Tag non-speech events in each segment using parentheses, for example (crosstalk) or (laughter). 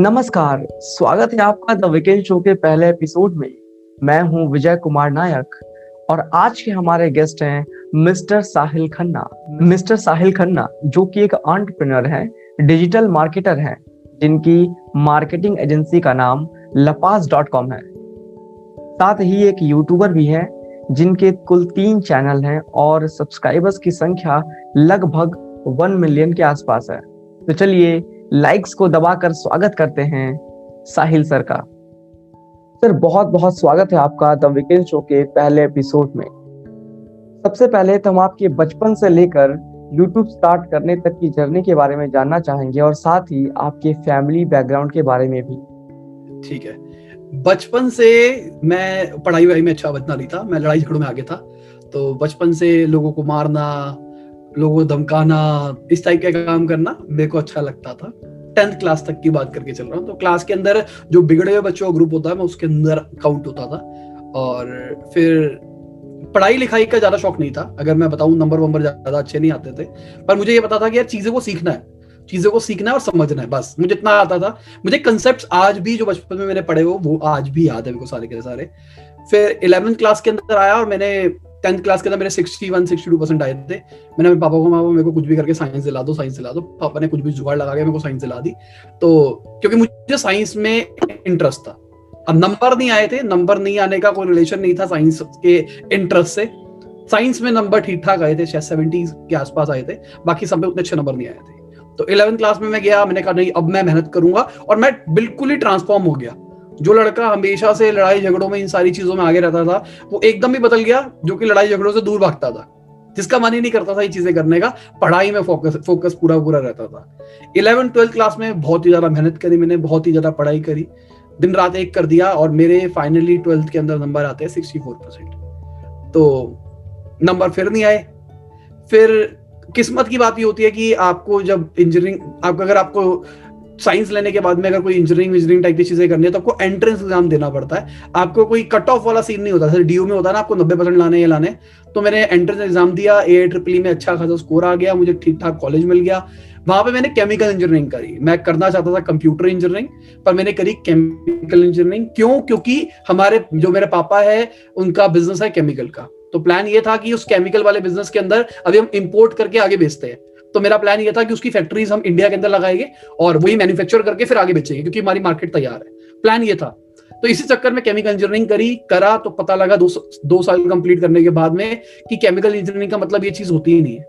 नमस्कार, स्वागत है आपका द वीकेंड शो के पहले एपिसोड में। मैं हूँ विजय कुमार नायक और आज के हमारे गेस्ट हैं मिस्टर साहिल खन्ना। मिस्टर साहिल खन्ना, जो कि एक एंटरप्रेन्योर हैं डिजिटल मार्केटर हैं, जिनकी मार्केटिंग एजेंसी का नाम लपास डॉट कॉम है। साथ ही एक यूट्यूबर भी है, जिनके कुल तीन चैनल हैं और सब्सक्राइबर्स की संख्या लगभग वन मिलियन के आसपास है। तो चलिए लाइक्स को दबाकर स्वागत करते हैं साहिल सर का। सर, बहुत बहुत स्वागत है आपका द वीकेंड शो के पहले एपिसोड में। सबसे पहले तो हम आपके बचपन से लेकर यूट्यूब स्टार्ट करने तक की जर्नी के बारे में जानना चाहेंगे और साथ ही आपके फैमिली बैकग्राउंड के बारे में भी। ठीक है। बचपन से मैं पढ़ाई वढ़ाई में अच्छा बचना नहीं था, मैं लड़ाई झगड़ों में आगे था। तो बचपन से लोगों को मारना लोगों को धमकाना, इस टाइप का काम करना मेरे को अच्छा लगता था। टेंथ क्लास तक की बात करके चल रहा हूँ। तो क्लास के अंदर जो बिगड़े हुए बच्चों का ग्रुप होता है, मैं उसके अंदर काउंट होता था। और फिर पढ़ाई लिखाई का ज़्यादा शौक नहीं था। अगर मैं बताऊँ नंबर वंबर ज़्यादा अच्छे नहीं आते थे। पर मुझे ये पता था कि यार चीज़ों को सीखना है। चीज़ों को सीखना है और समझना है, बस। मुझे इतना आता था। मुझे कंसेप्ट आज भी जो बचपन में मैंने पढ़े हो वो आज भी याद है मेरे को सारे के सारे। फिर इलेवेंथ क्लास के अंदर आया और मैंने टेंथ क्लास के अंदर मेरे sixty one, sixty two percent आए थे। मैंने पापा को मामा मेरे को कुछ भी करके साइंस दिला दो, साइंस दिला दो। पापा ने कुछ भी जुगाड़ लगा के मेरे को साइंस दिला दी। तो क्योंकि मुझे साइंस में इंटरेस्ट था। अब नंबर नहीं आए थे नंबर नहीं आने का कोई रिलेशन नहीं था साइंस के इंटरेस्ट से। साइंस में नंबर ठीक ठाक आए थे, शायद सेवेंटी के आसपास आए थे। बाकी सब में उतने अच्छे नंबर नहीं आए थे। तो इलेवेंथ क्लास में मैं गया, मैंने कहा, नहीं, अब मैं मेहनत करूँगा और मैं बिल्कुल ही ट्रांसफॉर्म हो गया। जो लड़का हमेशा से लड़ाई झगड़ों में इन सारी चीज़ों में आगे रहता था, वो एकदम ही बदल गया, जो कि लड़ाई झगड़ों से दूर भागता था। जिसका मन ही नहीं करता था ये चीज़ें करने का, पढ़ाई में फोकस फोकस पूरा पूरा रहता था। इलेवन ट्वेल्थ क्लास में बहुत ही ज़्यादा मेहनत करी मैंने, बहुत ही ज़्यादा पढ़ाई करी। दिन रात एक कर दिया और मेरे फाइनली ट्वेल्थ के अंदर नंबर आते हैं सिक्सटी फोर परसेंट तो नंबर फिर नहीं आए। फिर किस्मत की बात ये होती है कि आपको जब इंजीनियरिंग आप अगर आपको साइंस लेने के बाद में अगर कोई इंजीनियरिंग इंजीनियरिंग टाइप की चीज़ें करनी है तो आपको एंट्रेंस एग्ज़ाम देना पड़ता है। आपको कोई कट ऑफ़ वाला सीन नहीं होता। जैसे डीयू में होता है ना, आपको नब्बे परसेंट लाने, या लाने। तो मैंने एंट्रेंस एग्ज़ाम दिया ए ट्रिपल में अच्छा खासा स्कोर आ गया, मुझे ठीक ठाक कॉलेज मिल गया। वहाँ पे मैंने केमिकल इंजीनियरिंग करी। मैं करना चाहता था कंप्यूटर इंजीनियरिंग पर मैंने करी केमिकल इंजीनियरिंग क्यों? क्योंकि हमारे, जो मेरे पापा है, उनका बिज़नेस है केमिकल का। तो प्लान ये था कि उस केमिकल वाले बिज़नेस के अंदर अभी हम इंपोर्ट करके आगे बेचते हैं। तो मेरा प्लान ये था कि उसकी फैक्ट्रीज हम इंडिया के अंदर लगाएँगे और वही मैन्युफैक्चर करके फिर आगे बेचेंगे क्योंकि हमारी मार्केट तैयार है। प्लान ये था। तो इसी चक्कर में केमिकल इंजीनियरिंग करी करा तो पता लगा दो, दो साल कंप्लीट करने के बाद में कि केमिकल इंजीनियरिंग का मतलब ये चीज़ होती ही नहीं है।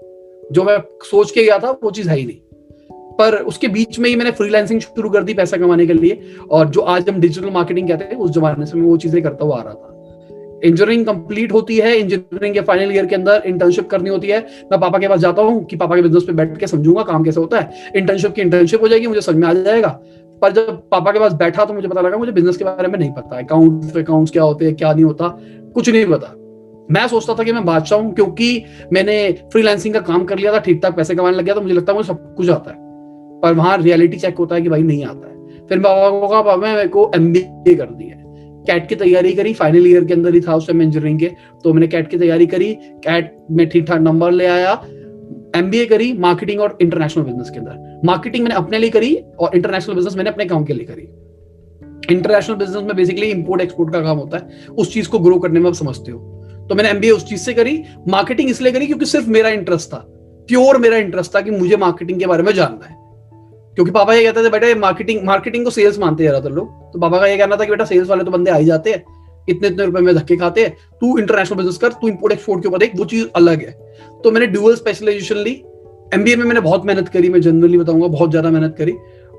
जो मैं सोच के गया था वो चीज़ है ही नहीं। पर उसके बीच में ही मैंने फ्रीलांसिंग शुरू कर दी पैसा कमाने के लिए और जो आज हम डिजिटल मार्केटिंग कहते हैं उस जमाने से मैं वो चीज़ें करता हुआ आ रहा था। इंजीनियरिंग कंप्लीट होती है इंजीनियरिंग के फाइनल ईयर के अंदर इंटर्नशिप करनी होती है। मैं पापा के पास जाता हूँ कि पापा के बिज़नेस पे बैठ के समझूँगा काम कैसे होता है। इंटर्नशिप की इंटर्नशिप हो जाएगी, मुझे समझ में आ जाएगा। पर जब पापा के पास बैठा तो मुझे पता लगा, मुझे बिज़नेस के बारे में नहीं पता अकाउंट अकाउंट्स क्या होते हैं, क्या नहीं होता, कुछ नहीं पता। मैं सोचता था कि मैं बादशाह हूँ, क्योंकि मैंने फ्रीलांसिंग का काम कर लिया था ठीक ठाक पैसे कमाने लग गया तो मुझे लगता है मुझे सब कुछ आता है। पर वहाँ रियलिटी चेक होता है कि भाई नहीं आता है। फिर पापा को कहा, पापा मेरे को एमबीए कर दिया कैट की तैयारी करी फाइनल ईयर के अंदर ही था उस टाइम इंजीनियरिंग के तो मैंने कैट की तैयारी करी, कैट में ठीक ठाक नंबर ले आया एमबीए करी मार्केटिंग और इंटरनेशनल बिज़नेस के अंदर। मार्केटिंग मैंने अपने लिए करी और इंटरनेशनल बिज़नेस मैंने अपने काम के लिए करी। इंटरनेशनल बिज़नेस में बेसिकली इंपोर्ट एक्सपोर्ट का काम होता है, उस चीज़ को ग्रो करने में आप समझते हो। तो मैंने एमबीए उस चीज़ से करी मार्केटिंग इसलिए करी क्योंकि सिर्फ़ मेरा इंटरेस्ट था प्योर मेरा इंटरेस्ट था कि मुझे मार्केटिंग के बारे में जानना है। क्योंकि पापा ये कहते थे, बेटा मार्केटिंग मार्केटिंग को सेल्स मानते हैं ज़्यादातर लोग। तो पापा का ये कहना था कि, बेटा सेल्स वाले तो बंदे आ ही जाते हैं, इतने इतने रुपए में धक्के खाते हैं। तू इंटरनेशनल बिज़नेस कर, तू इंपोर्ट एक्सपोर्ट के ऊपर देख, वो चीज़ अलग है। तो मैंने ड्यूअल स्पेशलाइजेशन ली। एमबीए में मैंने बहुत मेहनत करी, मैं जनरली बताऊँगा, बहुत ज़्यादा मेहनत करी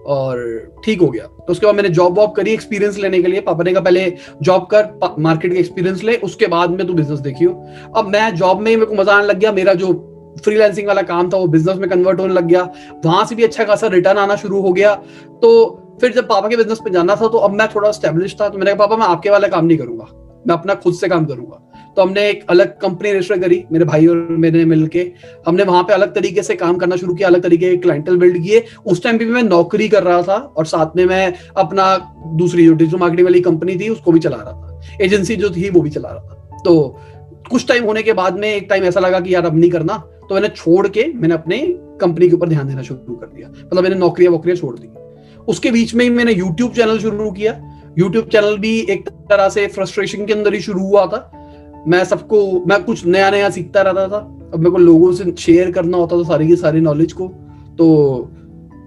और ठीक हो गया। तो उसके बाद मैंने जॉब वॉब करी एक्सपीरियंस लेने के लिए। पापा ने कहा, पहले जॉब कर मार्केट का एक्सपीरियंस ले, उसके बाद में तू बिज़नेस देखियो। अब मैं जॉब में मेरे को मज़ा आने लग गया। मेरा जो फ्रीलांसिंग वाला काम था, वो बिज़नेस में कन्वर्ट होने लग गया। वहाँ से भी अच्छा खासा रिटर्न आना शुरू हो गया। तो फिर जब पापा के बिज़नेस पे जाना था तो अब मैं थोड़ा स्टेब्लिश था तो मैंने कहा, पापा, मैं आपके वाला काम नहीं करूँगा। मैं अपना खुद से काम करूँगा। तो हमने एक अलग कंपनी रजिस्टर करी, मेरे भाई और मेरे मिलके। हमने वहाँ पे अलग तरीके से काम करना शुरू किया, अलग तरीके के क्लाइंटल बिल्ड किए। उस टाइम भी मैं नौकरी कर रहा था, और साथ में मैं अपना दूसरी जो डिजिटल मार्केटिंग वाली कंपनी थी, उसको भी चला रहा था। एजेंसी जो थी, वो भी चला रहा था। तो कुछ टाइम होने के बाद में एक टाइम ऐसा लगा कि यार, अब नहीं करना। तो मैंने छोड़ के मैंने अपने कंपनी के ऊपर ध्यान देना शुरू कर दिया। मतलब मैंने नौकरियाँ वोकरियाँ छोड़ दी। उसके बीच में ही मैंने यूट्यूब चैनल शुरू किया। यूट्यूब चैनल भी एक तरह से फ्रस्ट्रेशन के अंदर ही शुरू हुआ था। मैं सबको, मैं कुछ नया नया सीखता रहता था। अब मेरे को लोगों से शेयर करना होता था सारी की सारी नॉलेज को। तो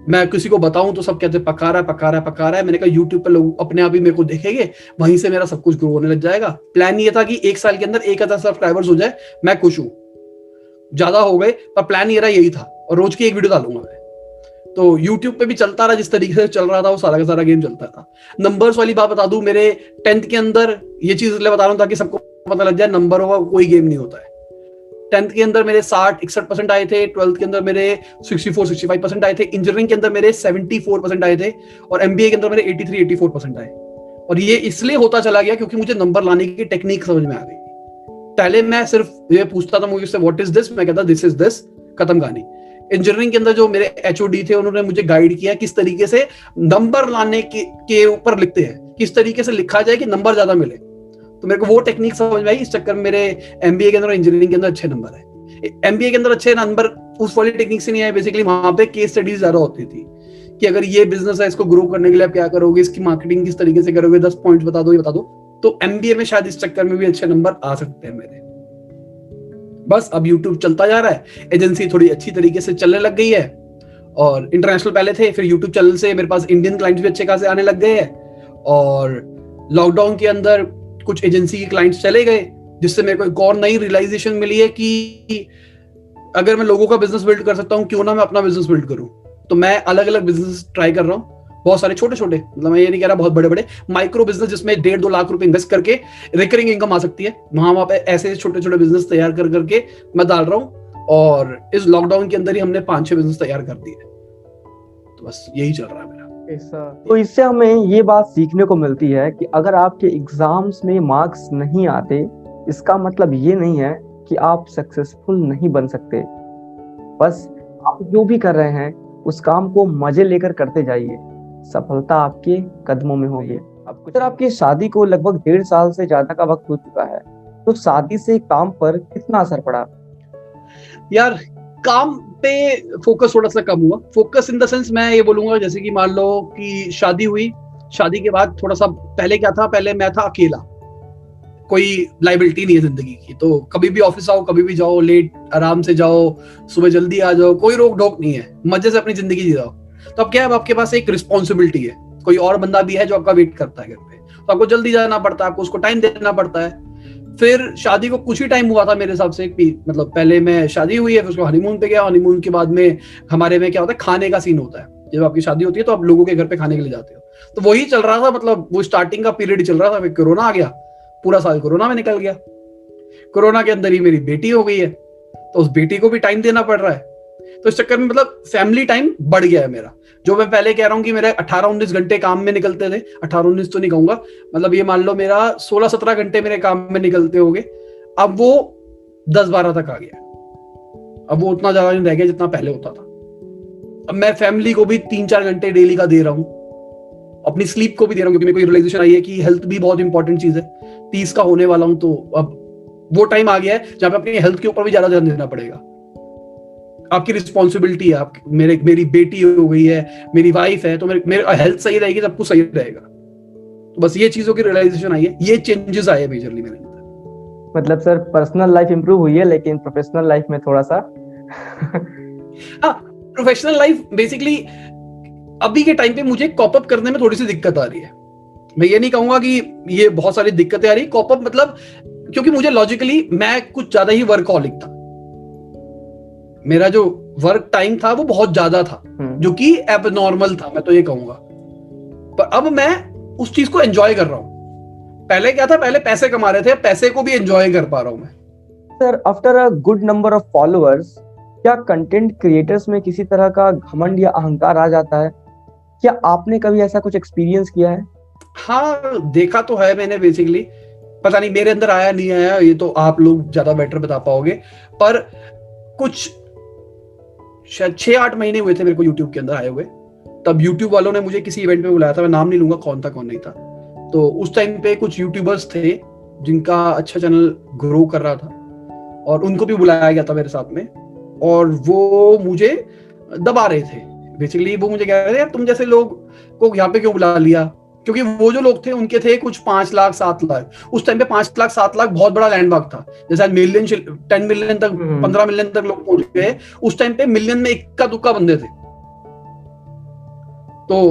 मैं किसी को बताऊँ तो सब कहते, पका रहा है, पका रहा है, पका रहा है। मैंने कहा यूट्यूब पर लोग अपने आप ही मेरे को देखेंगे, वहीं से मेरा सब कुछ ग्रो होने लग जाएगा। प्लान ये था कि एक साल के अंदर एक हज़ार सब्सक्राइबर्स हो जाए, मैं खुश हूँ। ज़्यादा हो गए, पर प्लान ये रहा, यही था। और रोज की एक वीडियो डालूँगा मैं। तो यूट्यूब पे भी चलता रहा, जिस तरीके से चल रहा था, वो सारा का सारा गेम चलता था। नंबर्स वाली बात बता दू, मेरे टेंथ के अंदर ये चीज़ इसलिए बता रहा हूँ ताकि सबको पता लग जाए नंबर होगा, कोई गेम नहीं होता है। टेंथ के अंदर मेरे साठ, इकसठ परसेंट आए थे ट्वेल्थ के अंदर मेरे sixty four sixty five percent आए थे इंजीनियरिंग के अंदर मेरे सेवेंटी फोर परसेंट आए थे, और एमबीए के अंदर मेरे eighty three eighty four percent आए। और ये इसलिए होता चला गया क्योंकि मुझे नंबर लाने की टेक्निक समझ में आ गई। पहले मैं सिर्फ़ ये पूछता था मुझे व्हाट इज़ दिस मैं कहता दिस इज़ दिस खत्म कहानी। इंजीनियरिंग के अंदर जो मेरे एच थे, उन्होंने मुझे गाइड किया किस तरीके से नंबर लाने के ऊपर लिखते हैं। किस तरीके से लिखा जाए कि नंबर ज़्यादा मिले। तो मेरे को वो टेक्निक समझ में आई। इस चक्कर में मेरे एमबीए के अंदर इंजीनियरिंग के अंदर अच्छे नंबर है एमबीए के अंदर अच्छे नंबर उस वाली टेक्निक से नहीं आए। बेसिकली वहाँ पे केस स्टडीज़ ज़्यादा होती थी कि अगर ये बिज़नेस है, इसको ग्रो करने के लिए आप क्या करोगे? इसकी मार्केटिंग किस तरीके से करोगे? दस पॉइंट बता दो, ये बता दो। तो एमबीए में शायद इस चक्कर में भी अच्छे नंबर आ सकते हैं मेरे। बस अब यूट्यूब चलता जा रहा है। एजेंसी थोड़ी अच्छी तरीके से चलने लग गई है। और इंटरनेशनल पहले थे, फिर यूट्यूब चैनल से मेरे पास इंडियन क्लाइंट्स भी अच्छे खासे आने लग गए हैं। और लॉकडाउन के अंदर कुछ एजेंसी के क्लाइंट्स चले गए, जिससे मेरे को एक और नई रियलाइजेशन मिली है कि अगर मैं लोगों का बिज़नेस बिल्ड कर सकता हूँ, क्यों ना मैं अपना बिज़नेस बिल्ड करूँ? तो मैं अलग अलग बिज़नेस ट्राई कर रहा हूँ। बहुत सारे छोटे छोटे मतलब मैं ये नहीं कह रहा बहुत बड़े बड़े माइक्रो बिज़नेस जिसमें डेढ़ दो लाख रुपए इन्वेस्ट करके रिकरिंग इनकम आ सकती है। वहाँ वहाँ पे ऐसे छोटे छोटे बिज़नेस तैयार कर करके मैं डाल रहा हूँ और इस लॉकडाउन के अंदर ही हमने पाँच छह बिज़नेस तैयार कर दिए। तो बस यही चल रहा है मेरा। तो इससे हमें ये बात सीखने को मिलती है कि अगर आपके एग्ज़ाम्स में मार्क्स नहीं आते इसका मतलब ये नहीं है कि आप सक्सेसफुल नहीं बन सकते। बस आप जो भी कर रहे हैं उस काम को मज़े लेकर करते जाइए। सफलता आपके कदमों में होगी। अब कुछ आपकी शादी को लगभग डेढ़ साल से ज़्यादा का वक्त हो चुका है। तो शादी से काम पर कितना असर पड़ा? यार, काम पे फोकस थोड़ा सा कम हुआ। फोकस इन द सेंस मैं ये बोलूँगा, जैसे कि मान लो कि शादी हुई, शादी के बाद थोड़ा सा पहले क्या था? पहले मैं था अकेला। कोई लाइबिलिटी नहीं है ज़िंदगी की। तो कभी भी ऑफ़िस आओ, कभी भी जाओ लेट आराम से जाओ, सुबह जल्दी आ जाओ, कोई रोक टोक नहीं है। मज़े से अपनी ज़िंदगी जी जाओ तो अब क्या है आपके पास एक रिस्पॉन्सिबिलिटी है। कोई और बंदा भी है जो आपका वेट करता है घर पे। तो आपको जल्दी जाना पड़ता है, आपको उसको टाइम देना पड़ता है। फिर शादी को कुछ ही टाइम हुआ था मेरे हिसाब से मतलब पहले मैं शादी हुई है, फिर उसको हनीमून पे गया। हनीमून के बाद में हमारे में क्या होता है, खाने का सीन होता है। जब आपकी शादी होती है तो आप लोगों के घर पे खाने के लिए जाते हो। तो वही चल रहा था मतलब वो स्टार्टिंग का पीरियड चल रहा था, फिर कोरोना आ गया। पूरा साल कोरोना में निकल गया। कोरोना के अंदर ही मेरी बेटी हो गई है। तो उस बेटी को भी टाइम देना पड़ रहा है। तो इस चक्कर में मतलब फैमिली टाइम बढ़ गया है मेरा। जो मैं पहले कह रहा हूँ कि मेरे 18-19 घंटे काम में निकलते थे 18-19 तो नहीं कहूँगा मतलब ये मान लो मेरा 16-17 घंटे मेरे काम में निकलते हो अब वो 10-12 तक आ गया। अब वो उतना ज़्यादा नहीं रह गया जितना पहले होता था। अब मैं फैमिली को भी तीन चार घंटे डेली का दे रहा हूँ। अपनी स्लीप को भी दे रहा हूँ, क्योंकि मेरे को रियलाइजेशन आई है कि हेल्थ भी बहुत इंपॉर्टेंट चीज़ है। तीस का होने वाला हूँ तो अब वो टाइम आ गया है जहाँ पे अपनी हेल्थ के ऊपर भी ज़्यादा ध्यान देना पड़ेगा। आपकी रिस्पॉन्सिबिलिटी है आप मेरे मेरी बेटी हो गई है मेरी वाइफ है तो मेरे मेरे हेल्थ सही रहेगी सब कुछ सही रहेगा। तो बस ये चीज़ों की रियलाइजेशन आई है ये चेंजेस आए मेजरली मेरे अंदर। मतलब सर पर्सनल लाइफ इंप्रूव हुई है लेकिन प्रोफेशनल लाइफ में थोड़ा सा? हाँ प्रोफेशनल लाइफ बेसिकली अभी के टाइम पे मुझे कॉपअप करने में थोड़ी सी दिक्कत आ रही है। मैं ये नहीं कहूँगा कि ये बहुत सारी दिक्कतें आ रही। कॉपअप मतलब क्योंकि मुझे लॉजिकली मैं कुछ ज़्यादा ही वर्कहॉलिक था। मेरा जो वर्क टाइम था वो बहुत ज़्यादा था हम्म। जो कि एब नॉर्मल था मैं तो ये कहूँगा। पर अब मैं उस चीज़ को एंजॉय कर रहा हूँ। पहले क्या था? पहले पैसे कमा रहे थे पैसे को भी एंजॉय कर पा रहा हूँ मैं। Sir after a good number of followers क्या कंटेंट क्रिएटर्स में किसी तरह का घमंड या अहंकार आ जाता है? क्या आपने कभी ऐसा कुछ एक्सपीरियंस किया है? हाँ देखा तो है मैंने बेसिकली पता नहीं मेरे अंदर आया नहीं आया ये तो आप लोग ज़्यादा बेटर बता पाओगे। पर कुछ शायद छह आठ महीने हुए थे मेरे को यूट्यूब के अंदर आए हुए। तब यूट्यूब वालों ने मुझे किसी इवेंट में बुलाया था, मैं नाम नहीं लूँगा, कौन था, कौन नहीं था। तो उस टाइम पे कुछ यूट्यूबर्स थे जिनका अच्छा चैनल ग्रो कर रहा था और उनको भी बुलाया गया था मेरे साथ में और वो मुझे दबा रहे थे। बेसिकली वो मुझे कह रहे थे तुम जैसे लोग को यहाँ पे क्यों बुला लिया? क्योंकि वो जो लोग थे उनके थे कुछ पाँच लाख सात लाख। उस टाइम पे पाँच लाख सात लाख बहुत बड़ा लैंडमार्क था। जैसे मिलियन टेन मिलियन तक हम्म। पंद्रह मिलियन तक लोग पहुँच गए। उस टाइम पे मिलियन में इक्का दुक्का बंदे थे। तो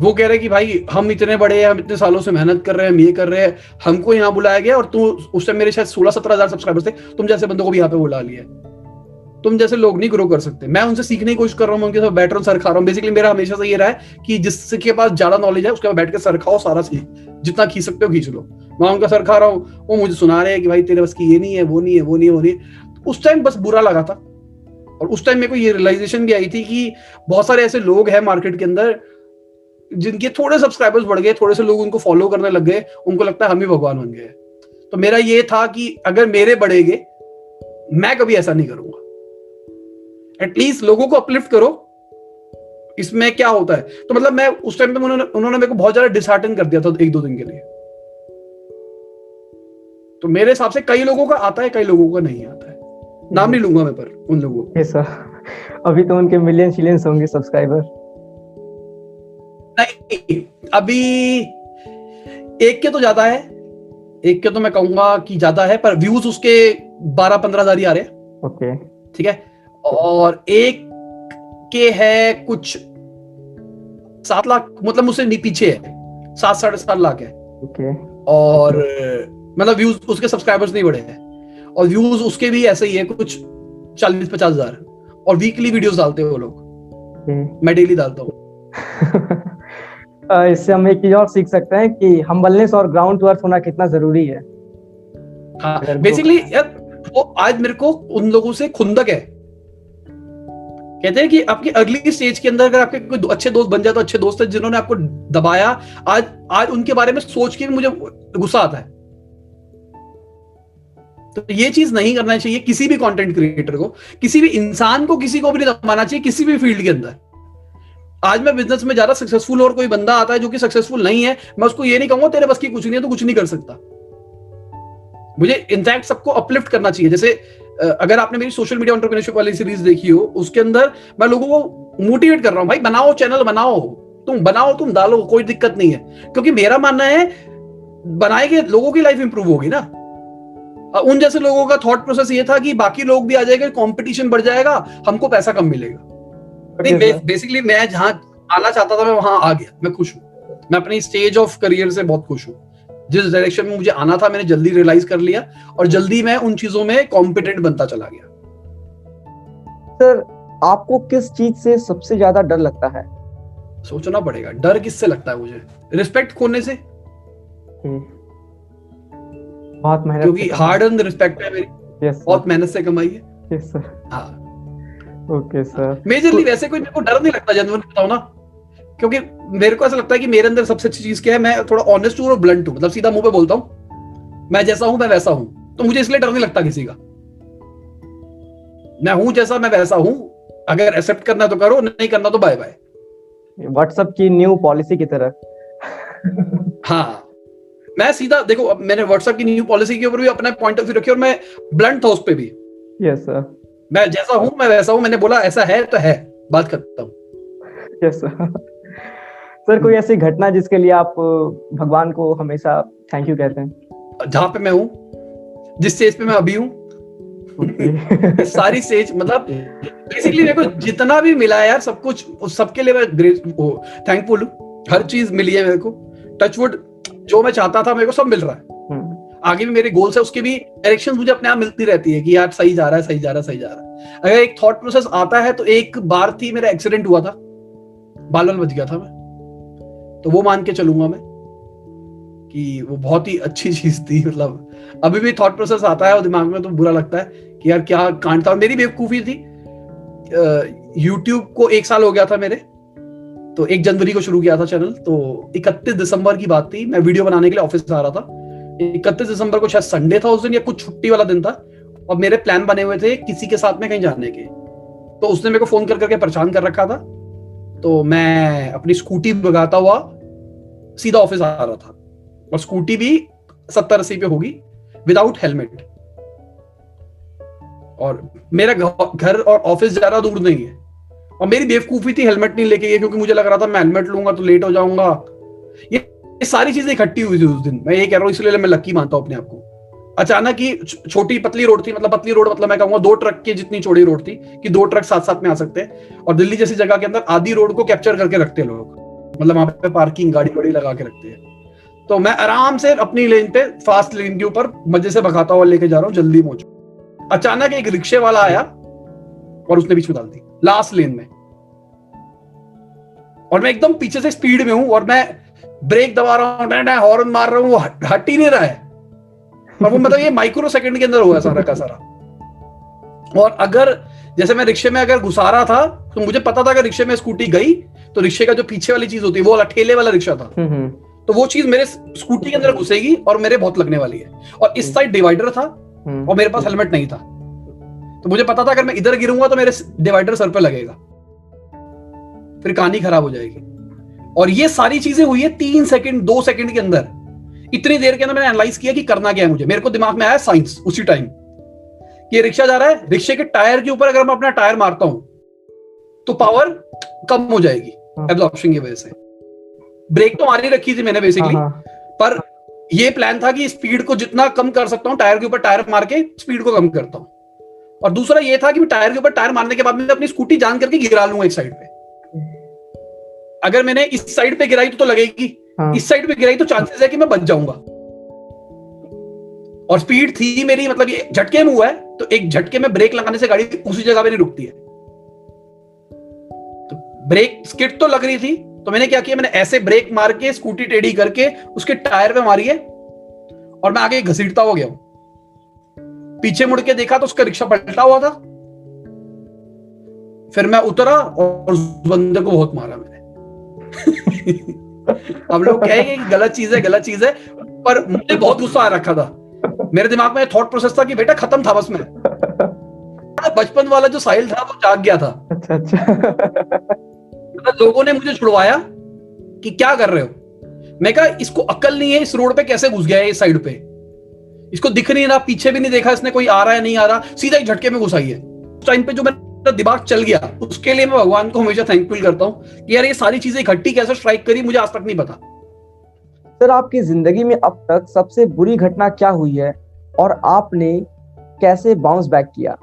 वो कह रहे कि भाई हम इतने बड़े हैं हम इतने सालों से मेहनत कर रहे हैं हम ये कर रहे हैं हमको यहाँ बुलाया गया और तू उस टाइम मेरे शायद सोलह सत्रह हज़ार सब्सक्राइबर्स थे तुम जैसे बंदों को भी यहाँ पे बुला लिया तुम जैसे लोग नहीं ग्रो कर सकते। मैं उनसे सीखने की कोशिश कर रहा हूँ उनके साथ बैठ रहा हूँ, सर खा रहा हूँ। बेसिकली मेरा हमेशा से ये रहा है कि जिसके पास ज़्यादा नॉलेज है, उसके पास बैठ के सर खाओ, सारा सीख। जितना खींच सकते हो खींच लो। मैं उनका सर खा रहा हूँ, वो मुझे सुना रहे हैं कि भाई तेरे बस की ये नहीं है, वो नहीं है, वो नहीं है, वो नहीं उस टाइम बस बुरा लगा था। और उस टाइम मेरे को ये रियलाइजेशन भी आई थी कि बहुत सारे ऐसे लोग हैं मार्केट के अंदर, जिनके थोड़े सब्सक्राइबर्स बढ़ गए, थोड़े से लोग उनको फॉलो करने लग गए, उनको लगता है हम ही भगवान बन गए तो मेरा ये था कि अगर मेरे बढ़ेगे, मैं कभी ऐसा नहीं करूँगा। एटलीस्ट लोगों को अपलिफ्ट करो। इसमें क्या होता है? तो मतलब मैं उस टाइम पे उन्होंने उन्होंने मेरे को बहुत ज़्यादा डिसहार्टन कर दिया था एक दो दिन के लिए। तो मेरे हिसाब से कई लोगों का आता है कई लोगों का नहीं आता है। नाम नहीं लूँगा मैं पर उन लोगों को। सर अभी तो उनके मिलियन शिलियंस होंगे सब्सक्राइबर नहीं अभी एक के तो ज़्यादा है। एक के तो मैं कहूँगा कि ज़्यादा है पर व्यूज़ उसके बारह पंद्रह हज़ार ही आ रहे हैं। ओके ठीक है? और एक के है कुछ सात लाख मतलब मुझसे पीछे है। सात साढ़े सात लाख है। ओके। और मतलब व्यूज़ उसके सब्सक्राइबर्स नहीं बढ़े हैं। और व्यूज़ उसके भी ऐसे ही है कुछ चालीस पचास हज़ार। और वीकली वीडियोस डालते हैं वो लोग। मैं डेली डालता हूँ। (laughs) इससे हम एक चीज़ और सीख सकते हैं कि हम्बलनेस और ग्राउंड टू अर्थ होना कितना ज़रूरी है। हाँ बेसिकली यार वो आज मेरे को उन लोगों से खुंदक है। कहते हैं कि आपकी अर्ली स्टेज के अंदर अगर आपके कोई अच्छे दोस्त बन जाए तो अच्छे दोस्त है जिन्होंने आपको दबाया। आज आज उनके बारे में सोच के मुझे गुस्सा आता है। तो ये चीज़ नहीं करना चाहिए किसी भी कंटेंट क्रिएटर को। किसी भी इंसान को किसी को भी नहीं दबाना चाहिए किसी भी फ़ील्ड के अंदर। आज मैं बिज़नेस में ज़्यादा सक्सेसफुल और कोई बंदा आता है जो कि सक्सेसफुल नहीं है, मैं उसको ये नहीं कहूँगा, तेरे बस की कुछ नहीं है तो कुछ नहीं कर सकता। मुझे इनफैक्ट सबको अपलिफ्ट करना चाहिए। जैसे अगर आपने मेरी सोशल मीडिया एंटरप्रेन्योरशिप वाली सीरीज़ देखी हो उसके अंदर मैं लोगों को मोटिवेट कर रहा हूँ भाई बनाओ चैनल बनाओ। तुम बनाओ तुम डालो कोई दिक्कत नहीं है। क्योंकि मेरा मानना है बनाएँगे लोगों की लाइफ इंप्रूव होगी ना। उन जैसे लोगों का थॉट प्रोसेस ये था कि बाकी लोग भी आ जाएँगे कंपटीशन बढ़ जाएगा हमको पैसा कम मिलेगा। sir. बेसिकली मैं जहाँ आना चाहता था मैं वहाँ आ गया मैं खुश हूँ। मैं अपनी स्टेज ऑफ़ करियर से बहुत खुश हूँ। जिस डायरेक्शन में मुझे आना था मैंने जल्दी रियलाइज़ कर लिया और जल्दी मैं उन चीज़ों में कॉम्पिटेंट बनता चला गया। सर आपको किस चीज़ से सबसे ज़्यादा डर लगता है? सोचना पड़ेगा। डर किससे लगता है मुझे? रिस्पेक्ट खोने से। हम्म। बहुत मेहनत क्योंकि हार्ड एंड रिस्पेक्ट है मेरी। यस बहुत मेहनत से कमाई है। यस सर हाँ। ओके सर मेजरली वैसे कोई मेरे को डर नहीं लगता जनवन बताओ ना। क्योंकि मेरे को ऐसा लगता है कि मेरे अंदर सबसे अच्छी चीज़ क्या है मैं थोड़ा ऑनेस्ट हूँ और ब्लंट हूँ। मतलब सीधा मुँह पे बोलता हूँ मैं जैसा हूँ मैं वैसा हूँ। तो मुझे इसलिए डर नहीं लगता किसी का। मैं हूँ जैसा मैं वैसा हूँ। अगर एक्सेप्ट करना है तो करो नहीं करना तो बाय बाय व्हाट्सएप की न्यू पॉलिसी की तरह। हाँ। मैं सीधा देखो अब मैंने व्हाट्सएप की न्यू पॉलिसी के ऊपर भी अपना पॉइंट ऑफ़ व्यू रखी और मैं ब्लंट था उस पर भी। यस सर मैं जैसा हूँ मैं वैसा हूँ मैंने बोला ऐसा है तो है। बात खत्म। यस सर सर कोई ऐसी घटना जिसके लिए आप भगवान को हमेशा थैंक यू कहते हैं? जहाँ पे मैं हूँ जिस स्टेज पे मैं अभी हूँ. (laughs) सारी स्टेज मतलब बेसिकली मेरे को जितना भी मिला है यार सब कुछ उस सबके लिए मैं ग्रेट थैंकफुल हूँ। हर चीज़ मिली है मेरे को। टचवुड जो मैं चाहता था मेरे को सब मिल रहा है। हम्म, आगे भी मेरे गोल्स है उसके भी डायरेक्शन मुझे अपने आप मिलती रहती है कि यार सही जा रहा है सही जा रहा है सही जा रहा है। अगर एक थॉट प्रोसेस आता है तो एक बार थी मेरा एक्सीडेंट हुआ था। बाल बच गया था मैं। तो वो मान के चलूँगा मैं कि वो बहुत ही अच्छी चीज़ थी मतलब। अभी भी थॉट प्रोसेस आता है और दिमाग में तो बुरा लगता है कि यार क्या कांड था। मेरी बेवकूफ़ी थी। यूट्यूब को एक साल हो गया था मेरे तो एक जनवरी को शुरू किया था चैनल तो 31 दिसंबर की बात थी। मैं वीडियो बनाने के लिए ऑफ़िस आ रहा था। इकतीस दिसंबर को शायद संडे था उस दिन या कुछ छुट्टी वाला दिन था। और मेरे प्लान बने हुए थे किसी के साथ में कहीं जाने के। तो उसने मेरे को फ़ोन कर करके परेशान कर रखा था। तो मैं अपनी स्कूटी भगाता हुआ सीधा ऑफ़िस आ रहा था। और स्कूटी भी सत्तर अस्सी पे होगी विदाउट हेलमेट और मेरा घर और ऑफ़िस ज़्यादा दूर नहीं है। और मेरी बेवकूफ़ी थी हेलमेट नहीं लेके गए क्योंकि मुझे लग रहा था मैं हेलमेट लूँगा तो लेट हो जाऊँगा। ये, ये सारी चीज़ें इकट्ठी हुई थी उस दिन। मैं ये कह रहा हूँ इसलिए मैं लक्की मानता हूँ अपने आप को। अचानक ही छोटी पतली रोड थी मतलब पतली रोड मतलब मैं कहूँगा दो ट्रक की जितनी चौड़ी रोड थी कि दो ट्रक साथ साथ में आ सकते हैं। और दिल्ली जैसी जगह के अंदर आधी रोड को कैप्चर करके रखते हैं लोग। मतलब वहाँ पे पार्किंग गाड़ी वाड़ी लगा के रखते हैं। तो मैं आराम से अपनी लेन पे, फास्ट लेन के ऊपर मज़े से भगाता हुआ लेके जा रहा हूँ, जल्दी पहुंचू अचानक एक रिक्शे वाला आया और उसने बीच में डाल दी, लास्ट लेन में। और मैं एकदम पीछे से स्पीड में हूँ और मैं ब्रेक दबा रहा हूँ हॉर्न मार रहा हूँ हट ही नहीं रहा है। और वो मतलब ये माइक्रो सेकंड के अंदर हुआ सारा का सारा। और अगर, जैसे मैं रिक्शे में अगर घुसा रहा था तो मुझे पता था अगर रिक्शे में स्कूटी गई तो रिक्शे का जो पीछे वाली चीज़ होती है वो वाला ठेले वाला रिक्शा था। हम्म, हम्म। तो वो चीज़ मेरे स्कूटी के अंदर घुसेगी और मेरे बहुत लगने वाली है। और इस साइड डिवाइडर था हम्म। और मेरे पास हेलमेट नहीं था। तो मुझे पता था अगर मैं इधर गिरूँगा तो मेरे डिवाइडर सर पे लगेगा। फिर कहानी खराब हो जाएगी। और ये सारी चीज़ें हुई है तीन सेकंड दो सेकंड के अंदर। इतनी देर के अंदर मैंने एनालाइज किया कि करना क्या है मुझे। मेरे को दिमाग में आया साइंस उसी टाइम ये रिक्शा जा रहा है रिक्शे के टायर के ऊपर अगर मैं अपना टायर मारता हूँ तो पावर कम हो जाएगी। एब्जॉर्प्शन हाँ। की वजह से ब्रेक तो मारी रखी थी मैंने बेसिकली हाँ, हाँ। पर ये प्लान था कि स्पीड को जितना कम कर सकता हूँ टायर के ऊपर टायर मार के स्पीड को कम करता हूँ और दूसरा ये था कि मैं टायर के ऊपर टायर मारने के बाद मैं अपनी स्कूटी जान करके गिरा लूँगा एक साइड पे अगर मैंने इस साइड पे गिराई तो, तो लगेगी हाँ। इस साइड पे गिराई तो चांसेस है कि मैं बच जाऊँगा और स्पीड थी मेरी मतलब ये झटके में हुआ है तो एक झटके में ब्रेक लगाने से गाड़ी उसी जगह पे नहीं रुकती है ब्रेक स्किट तो लग रही थी तो मैंने क्या किया, मैंने ऐसे ब्रेक मार के, स्कूटी टेढ़ी करके, उसके टायर पे मारी है, और मैं आगे घसीटता हो गया पीछे मुड़ के देखा तो उसका रिक्शा पलटा हुआ था। फिर मैं उतरा और उस बंदे को बहुत मारा मैंने। (laughs) अब लोग कहेंगे कि गलत चीज़ है, गलत चीज़ है, पर मुझे बहुत गुस्सा आ रखा था। मेरे दिमाग में थॉट प्रोसेस था कि बेटा खत्म था बस में। बचपन वाला जो साहिल था, वो जाग गया था। अच्छा अच्छा। मतलब लोगों ने मुझे छुड़वाया कि क्या कर रहे हो? मैं कहा इसको अकल नहीं है इस रोड पे कैसे घुस गया है इस साइड पे? इसको दिख नहीं रहा पीछे भी नहीं देखा इसने कोई आ रहा है नहीं आ रहा सीधा एक झटके में घुसाई है। उस टाइम पे जो मेरा दिमाग चल गया उसके लिए मैं भगवान को हमेशा थैंकफुल करता हूँ कि यार ये सारी चीज़ें इकट्ठी कैसे स्ट्राइक करी मुझे आज तक नहीं पता। सर आपकी ज़िंदगी में अब तक सबसे बुरी घटना क्या हुई है और आपने कैसे बाउंस बैक किया?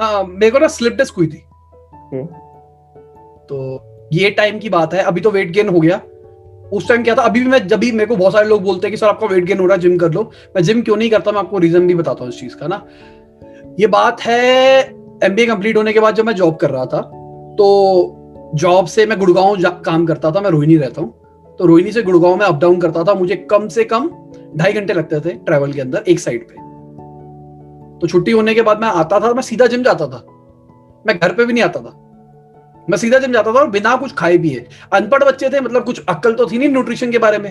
आ, मेरे को ना स्लिप डिस्क हुई थी। तो ये टाइम की बात है, अभी तो वेट गेन हो गया। उस टाइम क्या था? अभी भी मैं, जब भी मेरे को बहुत सारे लोग बोलते हैं कि, सर, आपका वेट गेन हो रहा है जिम कर लो। मैं जिम क्यों नहीं करता? मैं आपको रीजन भी बताता हूँ इस चीज़ का, ना। ये बात है एमबीए कंप्लीट होने के बाद जब मैं जॉब कर रहा था तो जॉब से मैं गुड़गांव काम करता था, मैं रोहिणी रहता हूँ। तो रोहिणी से गुड़गांव में अप डाउन करता था, मुझे कम से कम ढाई घंटे लगते थे ट्रेवल के अंदर, एक साइड पे। तो छुट्टी होने के बाद मैं आता था, मैं सीधा जिम जाता था। मैं घर पे भी नहीं आता था। मैं सीधा जिम जाता था और बिना कुछ खाए पिए अनपढ़ बच्चे थे मतलब कुछ अक्ल तो थी नहीं न्यूट्रिशन के बारे में।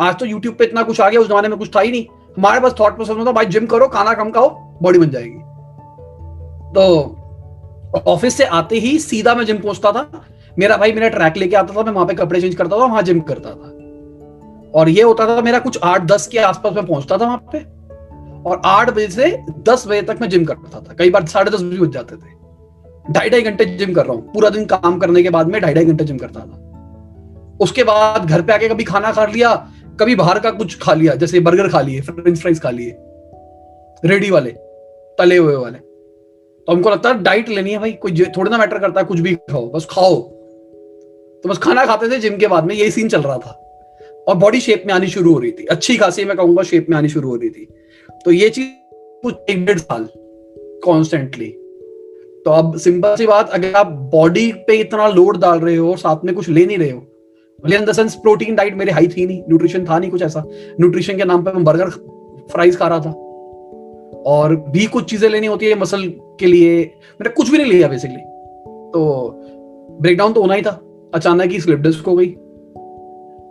आज तो यूट्यूब पे इतना कुछ आ गया, उस जमाने में कुछ था ही नहीं। हमारे पास थॉट प्रोसेस था भाई जिम करो, खाना कम खाओ बॉडी बन जाएगी। तो ऑफ़िस से आते ही सीधा मैं जिम पहुँचता था। मेरा भाई मेरा ट्रैक लेके आता था, मैं वहाँ पे कपड़े चेंज करता था वहाँ जिम करता था। और ये होता था, मेरा कुछ आठ, दस के आसपास में पहुँचता था वहाँ पे। और आठ बजे से दस बजे तक मैं जिम करता था। कई बार साढ़े दस बजे बज जाते थे। ढाई ढाई घंटे जिम कर रहा हूँ। पूरा दिन काम करने के बाद में ढाई ढाई घंटे जिम करता था। उसके बाद घर पे आके कभी खाना खा लिया, कभी बाहर का कुछ खा लिया, जैसे बर्गर खा लिए फ्रेंच फ्राइज खा लिए रेडी वाले, तले हुए वाले। तो हमको लगता है डाइट लेनी है भाई, कोई थोड़ा ना मैटर करता है, कुछ भी खाओ, बस खाओ। तो बस खाना खाते थे जिम के बाद में, यही सीन चल रहा था। और बॉडी शेप में आनी शुरू हो रही थी। अच्छी खासी मैं कहूँगा शेप में आनी शुरू हो रही थी। तो ये चीज़ कुछ एक डेढ़ साल कॉन्स्टेंटली तो अब सिंपल सी बात, अगर आप बॉडी पे इतना लोड डाल रहे हो और साथ में कुछ ले नहीं रहे हो in the sense protein diet मेरे हाई थी नहीं न्यूट्रिशन था नहीं कुछ ऐसा। न्यूट्रिशन के नाम पर मैं बर्गर फ्राइज खा रहा था। और भी कुछ चीज़ें लेनी होती है मसल के लिए, मैंने कुछ भी नहीं लिया बेसिकली तो ब्रेकडाउन तो होना ही था। अचानक ही स्लिप डिस्क हो गई।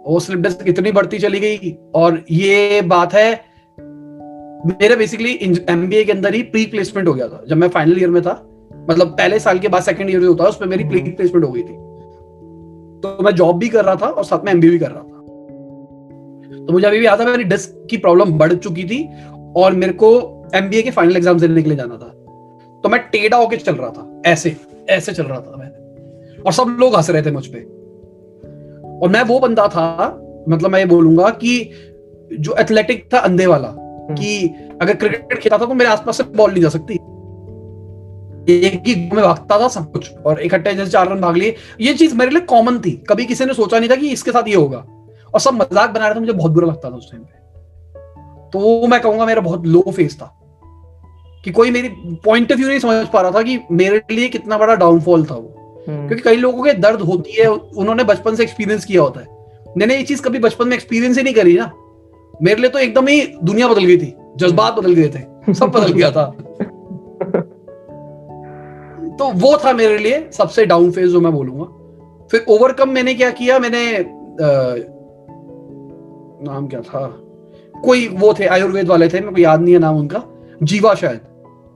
वो स्लिप डिस्क इतनी बढ़ती चली गई और ये बात है, मेरे बेसिकली एमबीए के अंदर ही प्री प्लेसमेंट हो गया था। जब मैं फाइनल ईयर में था मतलब पहले साल के बाद सेकंड ईयर जो होता है उसमें मेरी प्लेसमेंट हो गई थी। तो मैं जॉब भी कर रहा था और साथ में एमबीए भी कर रहा था। तो मुझे अभी भी याद है मेरी डिस्क की प्रॉब्लम बढ़ चुकी थी और मेरे को एमबीए के फाइनल एग्ज़ाम देने के लिए जाना था। तो मैं टेढ़ा होके चल रहा था ऐसे ऐसे चल रहा था मैं। और सब लोग हंस रहे थे मुझ पर और मैं वो बंदा था मतलब मैं ये बोलूँगा कि जो एथलेटिक था अंधे वाला कि अगर क्रिकेट खेलता था तो मेरे आसपास से बॉल नहीं जा सकती। एक ही में भागता था सब कुछ। और इकट्ठे जैसे चार रन भाग लिए। ये चीज़ मेरे लिए कॉमन थी। कभी किसी ने सोचा नहीं था कि इसके साथ ये होगा। और सब मज़ाक बना रहे थे मुझे बहुत बुरा लगता था उस टाइम पे। तो वो मैं कहूँगा मेरा बहुत लो फेस था। कि कोई मेरी पॉइंट ऑफ़ व्यू नहीं समझ पा रहा था कि मेरे लिए कितना बड़ा डाउनफॉल था वो। हम्म। क्योंकि कई लोगों के दर्द होती है उन्होंने बचपन से एक्सपीरियंस किया होता है। मैंने ये चीज़ कभी बचपन में एक्सपीरियंस ही नहीं करी ना। मेरे लिए तो एकदम ही दुनिया बदल गई थी। जज्बात बदल गए थे। सब बदल गया था। (laughs) तो वो था मेरे लिए सबसे डाउन फ़ेज़ जो मैं बोलूँगा। फिर ओवरकम मैंने क्या किया? मैंने आ, नाम क्या था? कोई वो थे आयुर्वेद वाले थे मेरे को याद नहीं है नाम उनका। जीवा शायद।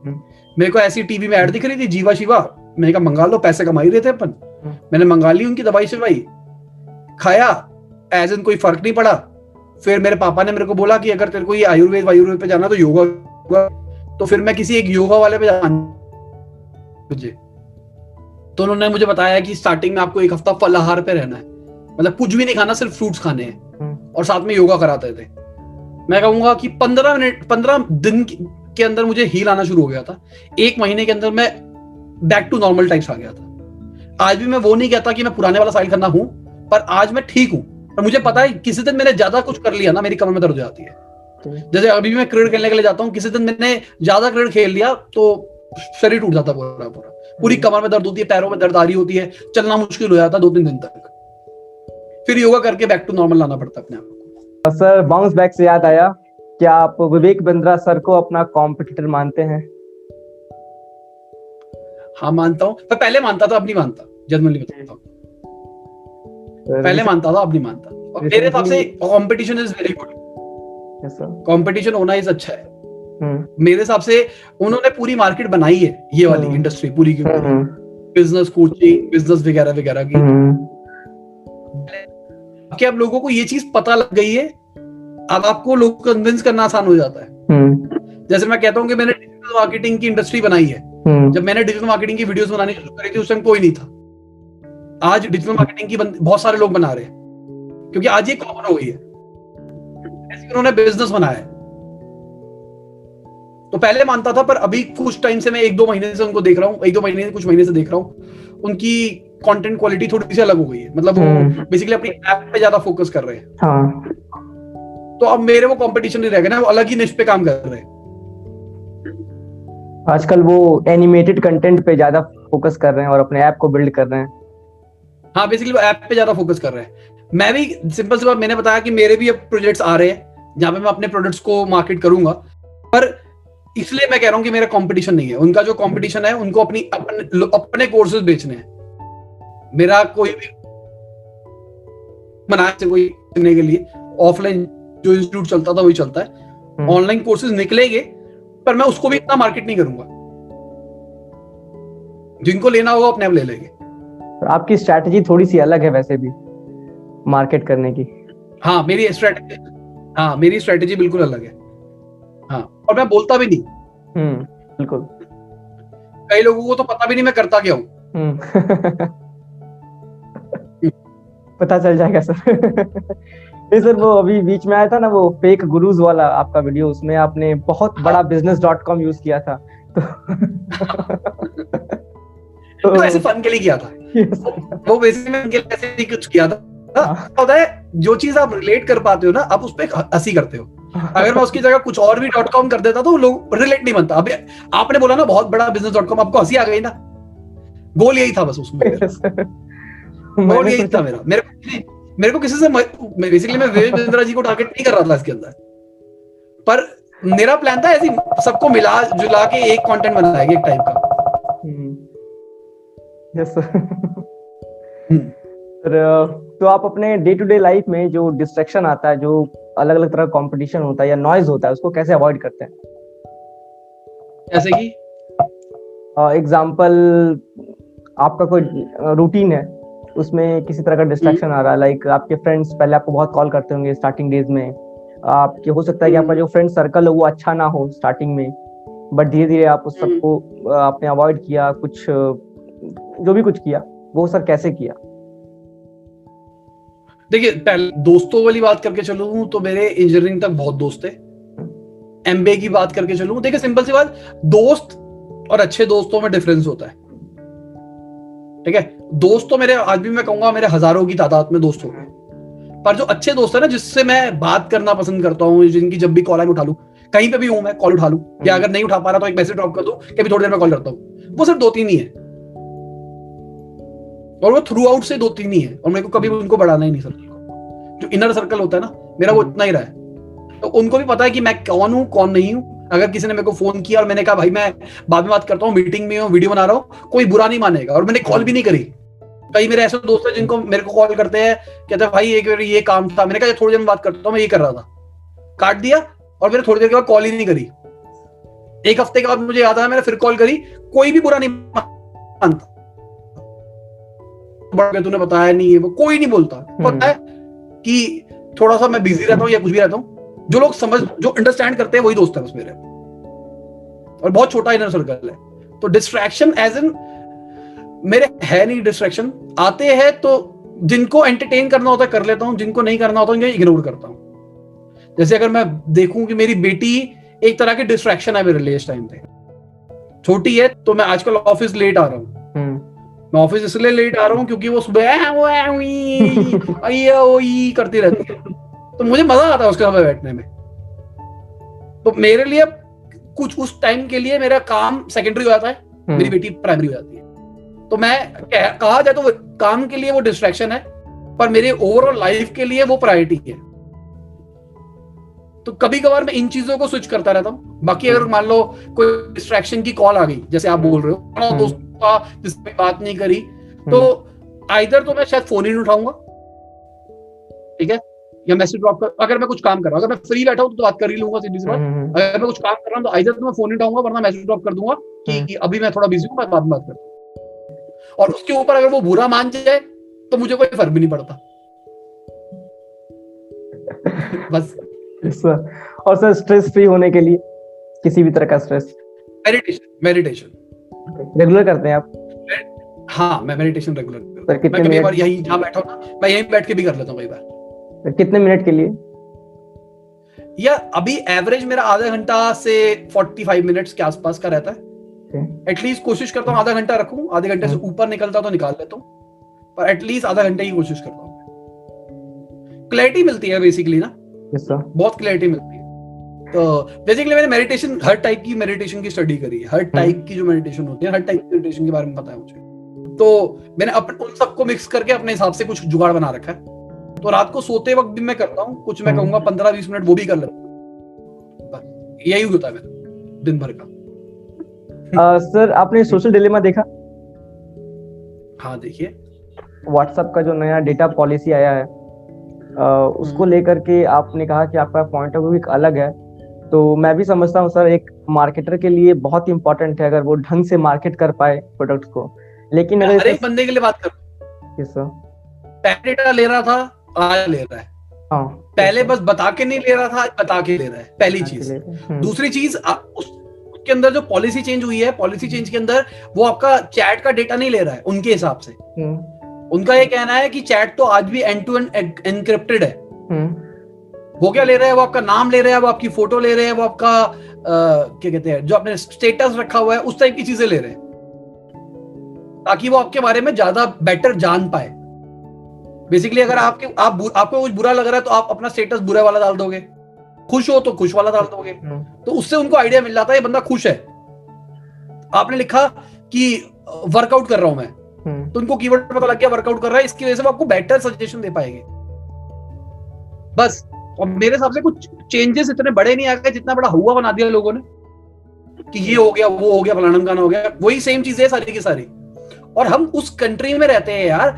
हम्म। मेरे को ऐसी टीवी में ऐड दिख रही थी जीवा शिवा। मैंने कहा मंगा लो पैसे कमा ही रहे थे अपन। हम्म। मैंने मंगा ली उनकी दवाई शवाई खाया एज इन कोई फ़र्क नहीं पड़ा। फिर मेरे पापा ने मेरे को बोला कि अगर तेरे को ये आयुर्वेद वायुर्वेद पे जाना तो योगा। तो फिर मैं किसी एक योगा वाले पे जाना मुझे। तो उन्होंने मुझे बताया कि स्टार्टिंग में आपको एक हफ़्ता फलाहार पे रहना है। मतलब कुछ भी नहीं खाना सिर्फ़ फ्रूट्स खाने हैं। हम्म। और साथ में योगा कराते थे। मैं कहूँगा कि पंद्रह मिनट पंद्रह दिन के अंदर मुझे हील आना शुरू हो गया था। एक महीने के अंदर मैं बैक टू नॉर्मल टाइप्स आ गया था। आज भी मैं वो नहीं कहता कि मैं पुराने वाला साइल करना हूँ पर आज मैं ठीक हूँ। पर मुझे पता है किसी दिन मैंने ज़्यादा कुछ कर लिया ना मेरी कमर में दर्द हो जाती है। तो जैसे अभी भी मैं क्रिकेट खेलने के लिए जाता हूँ किसी दिन मैंने ज़्यादा क्रिकेट खेल लिया तो शरीर टूट जाता पूरा पूरा। पूरी कमर में दर्द होती है पैरों में दर्द आ रही होती है चलना मुश्किल हो जाता है दो तीन दिन तक। फिर योगा करके बैक टू नॉर्मल लाना पड़ता है अपने आप को। सर बाउंस बैक से याद आया क्या आप विवेक बिंद्रा सर को अपना कॉम्पिटिटर मानते हैं? हाँ मानता हूँ। पर पहले मानता था अब नहीं मानता। जनरली बताता हूँ। पहले मानता था अब नहीं मानता। और मेरे हिसाब से competition is very good competition होना इज़ अच्छा है। हम्म, मेरे हिसाब से उन्होंने पूरी मार्केट बनाई है ये वाली हम्म। इंडस्ट्री पूरी की पूरी। हम्म, बिज़नेस कोचिंग बिज़नेस वगैरह वगैरह की। हम्म, कि अब लोगों को ये चीज़ पता लग गई है अब आपको लोग कन्विंस करना आसान हो जाता है। हम्म, जैसे मैं कहता हूँ कि मैंने डिजिटल मार्केटिंग की इंडस्ट्री बनाई है। हम्म, जब मैंने डिजिटल मार्केटिंग की वीडियोस बनानी शुरू करी थी उस टाइम कोई नहीं था। आज डिजिटल मार्केटिंग की बहुत सारे लोग बना रहे हैं। क्योंकि आज ये कॉमन हो गई है। ऐसे उन्होंने बिज़नेस बनाया है। तो पहले मानता था पर अभी कुछ टाइम से मैं एक दो महीने से उनको देख रहा हूँ एक दो महीने से कुछ महीने से देख रहा हूँ। उनकी कंटेंट क्वालिटी थोड़ी सी अलग हो गई है। मतलब वो हम्म। बेसिकली अपनी ऐप पे ज़्यादा फोकस कर रहे हैं। हाँ। तो अब मेरे वो कंपटीशन नहीं रह गए ना वो अलग ही निश पे काम कर रहे हैं। आजकल वो एनिमेटेड कंटेंट पे ज़्यादा फोकस कर रहे हैं और अपने ऐप को बिल्ड कर रहे हैं। हाँ बेसिकली वो ऐप पे ज़्यादा फोकस कर रहे हैं। मैं भी सिंपल सी बात मैंने बताया कि मेरे भी अब प्रोजेक्ट्स आ रहे हैं जहाँ पे मैं अपने प्रोडक्ट्स को मार्केट करूँगा। पर इसलिए मैं कह रहा हूँ कि मेरा कंपटीशन नहीं है। उनका जो कंपटीशन है उनको अपनी अपने अपने कोर्सेज बेचने हैं। मेरा कोई भी बनाया से कोई करने के लिए ऑफलाइन जो इंस्टीट्यूट चलता था वही चलता है। हम्म। ऑनलाइन कोर्सेज निकलेंगे पर मैं उसको भी इतना मार्केट नहीं करूँगा। जिनको लेना होगा अपने आप ले लेंगे। और आपकी स्ट्रैटेजी थोड़ी सी अलग है वैसे भी मार्केट करने की। हाँ मेरी स्ट्रेटेजी हाँ मेरी स्ट्रेटेजी बिल्कुल अलग है। हाँ और मैं बोलता भी नहीं। हम्म बिल्कुल। कई लोगों को तो पता भी नहीं मैं करता क्या। हूँ हम्म। पता चल जाएगा सर। नहीं सर वो अभी बीच में आया था ना वो फेक गुरुज वाला आपका वीडियो उसमें आपने बहुत बड़ा बिज़नेस डॉट कॉम यूज़ किया था। तो तो ऐसे फन के लिए किया था। वो बेसिकली मैं उनके लिए ऐसे ही कुछ किया था। हाँ, होता है जो चीज़ आप रिलेट कर पाते हो ना आप उस पर हँसी करते हो। अगर मैं उसकी जगह कुछ और भी डॉट कॉम कर देता तो लोग रिलेट नहीं बनता। अभी आपने बोला ना बहुत बड़ा बिज़नेस डॉट कॉम आपको हँसी आ गई ना? गोल यही था बस उसमें। (laughs) गोल यही था मेरा। मेरे मेरे को किसी से बेसिकली मैं विवेक बिंद्रा जी को टारगेट नहीं कर रहा था इसके अंदर। पर मेरा प्लान था ऐसी सबको मिला जुला के एक कंटेंट बनाएगा एक टाइप का। यस सर (laughs) तो आप अपने डे टू डे लाइफ में जो डिस्ट्रैक्शन आता है जो अलग अलग तरह का कॉम्पिटिशन होता है या नॉइज़ होता है उसको कैसे अवॉइड करते हैं? जैसे कि? एग्जांपल आपका कोई रूटीन है उसमें किसी तरह का डिस्ट्रैक्शन आ रहा है लाइक आपके फ्रेंड्स पहले आपको बहुत कॉल करते होंगे स्टार्टिंग डेज़ में आपके हो सकता है कि आपका जो फ्रेंड सर्कल है वो अच्छा ना हो स्टार्टिंग में बट धीरे धीरे आप उस सबको आपने अवॉइड किया कुछ जो भी कुछ किया वो सर कैसे किया? देखिए, पहले दोस्तों वाली बात करके चलूँ तो मेरे इंजीनियरिंग तक बहुत दोस्त थे। एमबीए की बात करके चलूँ, देखिए सिंपल सी बात, दोस्त और अच्छे दोस्तों में डिफरेंस होता है। ठीक है? दोस्त मेरे, आज भी मैं कहूँगा, मेरे हज़ारों की तादाद में दोस्त पर जो अच्छे दोस्त है ना, जिससे मैं बात करना पसंद करता हूँ, जिनकी जब भी कॉल आई उठा लू। कहीं पे भी हूँ मैं कॉल उठा लू। या अगर नहीं उठा पा रहा तो एक मैसेज ड्रॉप कर दू कि भी थोड़ी देर में कॉल करता हूँ। वो सिर्फ़ दो तीन ही है। और वो थ्रू आउट से दो तीन ही है और मेरे को कभी उनको बढ़ाना ही नहीं सर्कल को। जो इनर सर्कल होता है ना मेरा वो इतना ही रहा है। तो उनको भी पता है कि मैं कौन हूँ कौन नहीं हूँ। अगर किसी ने मेरे को फ़ोन किया और मैंने कहा भाई मैं बाद में बात करता हूँ मीटिंग में हूँ वीडियो बना रहा हूँ कोई बुरा नहीं मानेगा। और मैंने कॉल भी नहीं करी। कई मेरे ऐसे दोस्त हैं जिनको मेरे को कॉल करते हैं कहते हैं भाई एक ये काम था। मैंने कहा थोड़ी देर में बात करता हूँ मैं ये कर रहा था। काट दिया और मैंने थोड़ी देर के बाद कॉल ही नहीं करी। एक हफ़्ते के बाद मुझे याद आया मैंने फिर कॉल करी। कोई भी बुरा नहीं मानता। तूने बताया नहीं है वो कोई नहीं बोलता। हम्म। पता है कि थोड़ा सा मैं बिज़ी रहता हूँ या कुछ भी रहता हूँ जो लोग समझ जो अंडरस्टैंड करते हैं वही दोस्त है बस मेरे। और बहुत छोटा इनर सर्कल है। तो डिस्ट्रैक्शन एज एन मेरे है नहीं डिस्ट्रैक्शन आते हैं तो जिनको एंटरटेन करना होता है कर लेता हूँ। जिनको नहीं करना होता है इग्नोर करता हूँ। जैसे अगर मैं देखूँ कि मेरी बेटी एक तरह की डिस्ट्रैक्शन है मेरे लिए इस टाइम पे। छोटी है तो मैं आजकल ऑफ़िस लेट आ रहा हूँ। मैं ऑफ़िस इसलिए लेट आ रहा हूँ क्योंकि वो सुबह करती रहती है तो मुझे मज़ा आता है उसके साथ बैठने में तो मेरे लिए कुछ उस टाइम के लिए मेरा काम सेकेंडरी हो जाता है मेरी हम्म। बेटी प्राइमरी हो जाती है तो मैं कहा जाए तो काम के लिए वो डिस्ट्रैक्शन है पर मेरे ओवरऑल लाइफ के लिए वो प्रायोरिटी है तो कभी कभार मैं इन चीज़ों को स्विच करता रहता हूँ बाकी अगर मान लो कोई डिस्ट्रैक्शन की कॉल आ गई जैसे आप बोल रहे हो। दोस्त का जिसमें बात नहीं करी। तो आइधर हम्म। तो मैं शायद फ़ोन ही नहीं उठाऊँगा। ठीक है? या मैसेज ड्रॉप कर अगर मैं कुछ काम कर रहा हूँ अगर मैं फ्री बैठा हूँ तो बात कर ही लूँगा सीधी सी बात। हम्म, अगर मैं कुछ काम कर रहा हूँ तो आइधर तो मैं फ़ोन नहीं उठाऊँगा वरना मैसेज ड्रॉप कर दूँगा कि अभी मैं थोड़ा बिज़ी हूँ मैं बाद में बात करता हूँ। और उसके ऊपर अगर वो बुरा मान जाए तो मुझे कोई फ़र्क भी नहीं पड़ता। (laughs) बस। सर और सर स्ट्रेस फ्री होने के लिए किसी भी तरह का स्ट्रेस मेडिटेशन मेडिटेशन रेगुलर करते हैं आप? हाँ मैं मेडिटेशन रेगुलर सर कितने मैं बार यही जहाँ बैठा हूँ ना मैं यहीं बैठ के भी कर लेता हूँ कई बार। कितने मिनट के लिए? या अभी एवरेज मेरा आधा घंटा से 45 मिनट्स के आसपास का रहता है। एटलीस्ट कोशिश करता हूँ आधा घंटा रखू आधे घंटे से हाँ। ऊपर निकलता तो निकाल लेता हूँ। पर एटलीस्ट आधा घंटे की कोशिश करता हूँ क्लैरिटी मिलती है बेसिकली ना। बहुत क्लैरिटी मिलती है। तो बेसिकली मैंने मेडिटेशन हर टाइप की मेडिटेशन की स्टडी करी है। हर टाइप हाँ। की जो मेडिटेशन होती है हर टाइप की मेडिटेशन के बारे में पता है मुझे। तो मैंने अपने उन सबको मिक्स करके अपने हिसाब से कुछ जुगाड़ बना रखा है। तो रात को सोते वक्त भी मैं करता हूँ कुछ मैं हाँ। कहूँगा पंद्रह बीस मिनट वो भी कर लेता हूँ। यही होता है मेरा दिन भर का। सर आपने सोशल डिलेमा देखा? हाँ देखिए। व्हाट्सएप का जो नया डेटा पॉलिसी आया है आ, उसको हम्म। लेकर के आपने कहा कि आपका पॉइंट ऑफ़ व्यू एक अलग है। तो मैं भी समझता हूँ सर एक मार्केटर के लिए बहुत इंपॉर्टेंट है अगर वो ढंग से मार्केट कर पाए प्रोडक्ट को। लेकिन अगर एक बंदे के लिए बात कर। सर पहले डेटा ले रहा था आज ले रहा है। हाँ पहले बस बता के नहीं ले रहा था आज बता के ले रहा है। पहली चीज़। हम्म। दूसरी चीज़ उसके अंदर जो पॉलिसी चेंज हुई है पॉलिसी चेंज के अंदर वो आपका चैट का डेटा नहीं ले रहा है उनके हिसाब से। हम्म। उनका ये कहना है कि चैट तो आज भी एंड टू एंड एनक्रिप्टेड है। वो क्या ले रहे हैं? वो आपका नाम ले रहे हैं? वो आपकी फ़ोटो ले रहे हैं? वो आपका आ, क्या कहते हैं जो आपने स्टेटस रखा हुआ है उस टाइप की चीज़ें ले रहे हैं। ताकि वो आपके बारे में ज़्यादा बेटर जान पाए। बेसिकली अगर आपके आप आपको कुछ बुरा लग रहा है तो आप अपना स्टेटस बुरा वाला डाल दोगे। खुश हो तो खुश वाला डाल दोगे। हम्म। तो उससे उनको आइडिया मिल जाता है ये बंदा खुश है। आपने लिखा कि वर्कआउट कर रहा हूँ मैं। हम्म। तो उनको कीवर्ड पता लग गया वर्कआउट कर रहा है इसकी वजह से वो आपको बेटर सजेशन दे पाएँगे। बस। और मेरे हिसाब से कुछ चेंजेस इतने बड़े नहीं आ गए जितना बड़ा हुआ बना दिया लोगों ने। कि ये हो गया वो हो गया फलाना गाना हो गया। वही सेम चीज़ है सारी की सारी। और हम उस कंट्री में रहते हैं यार।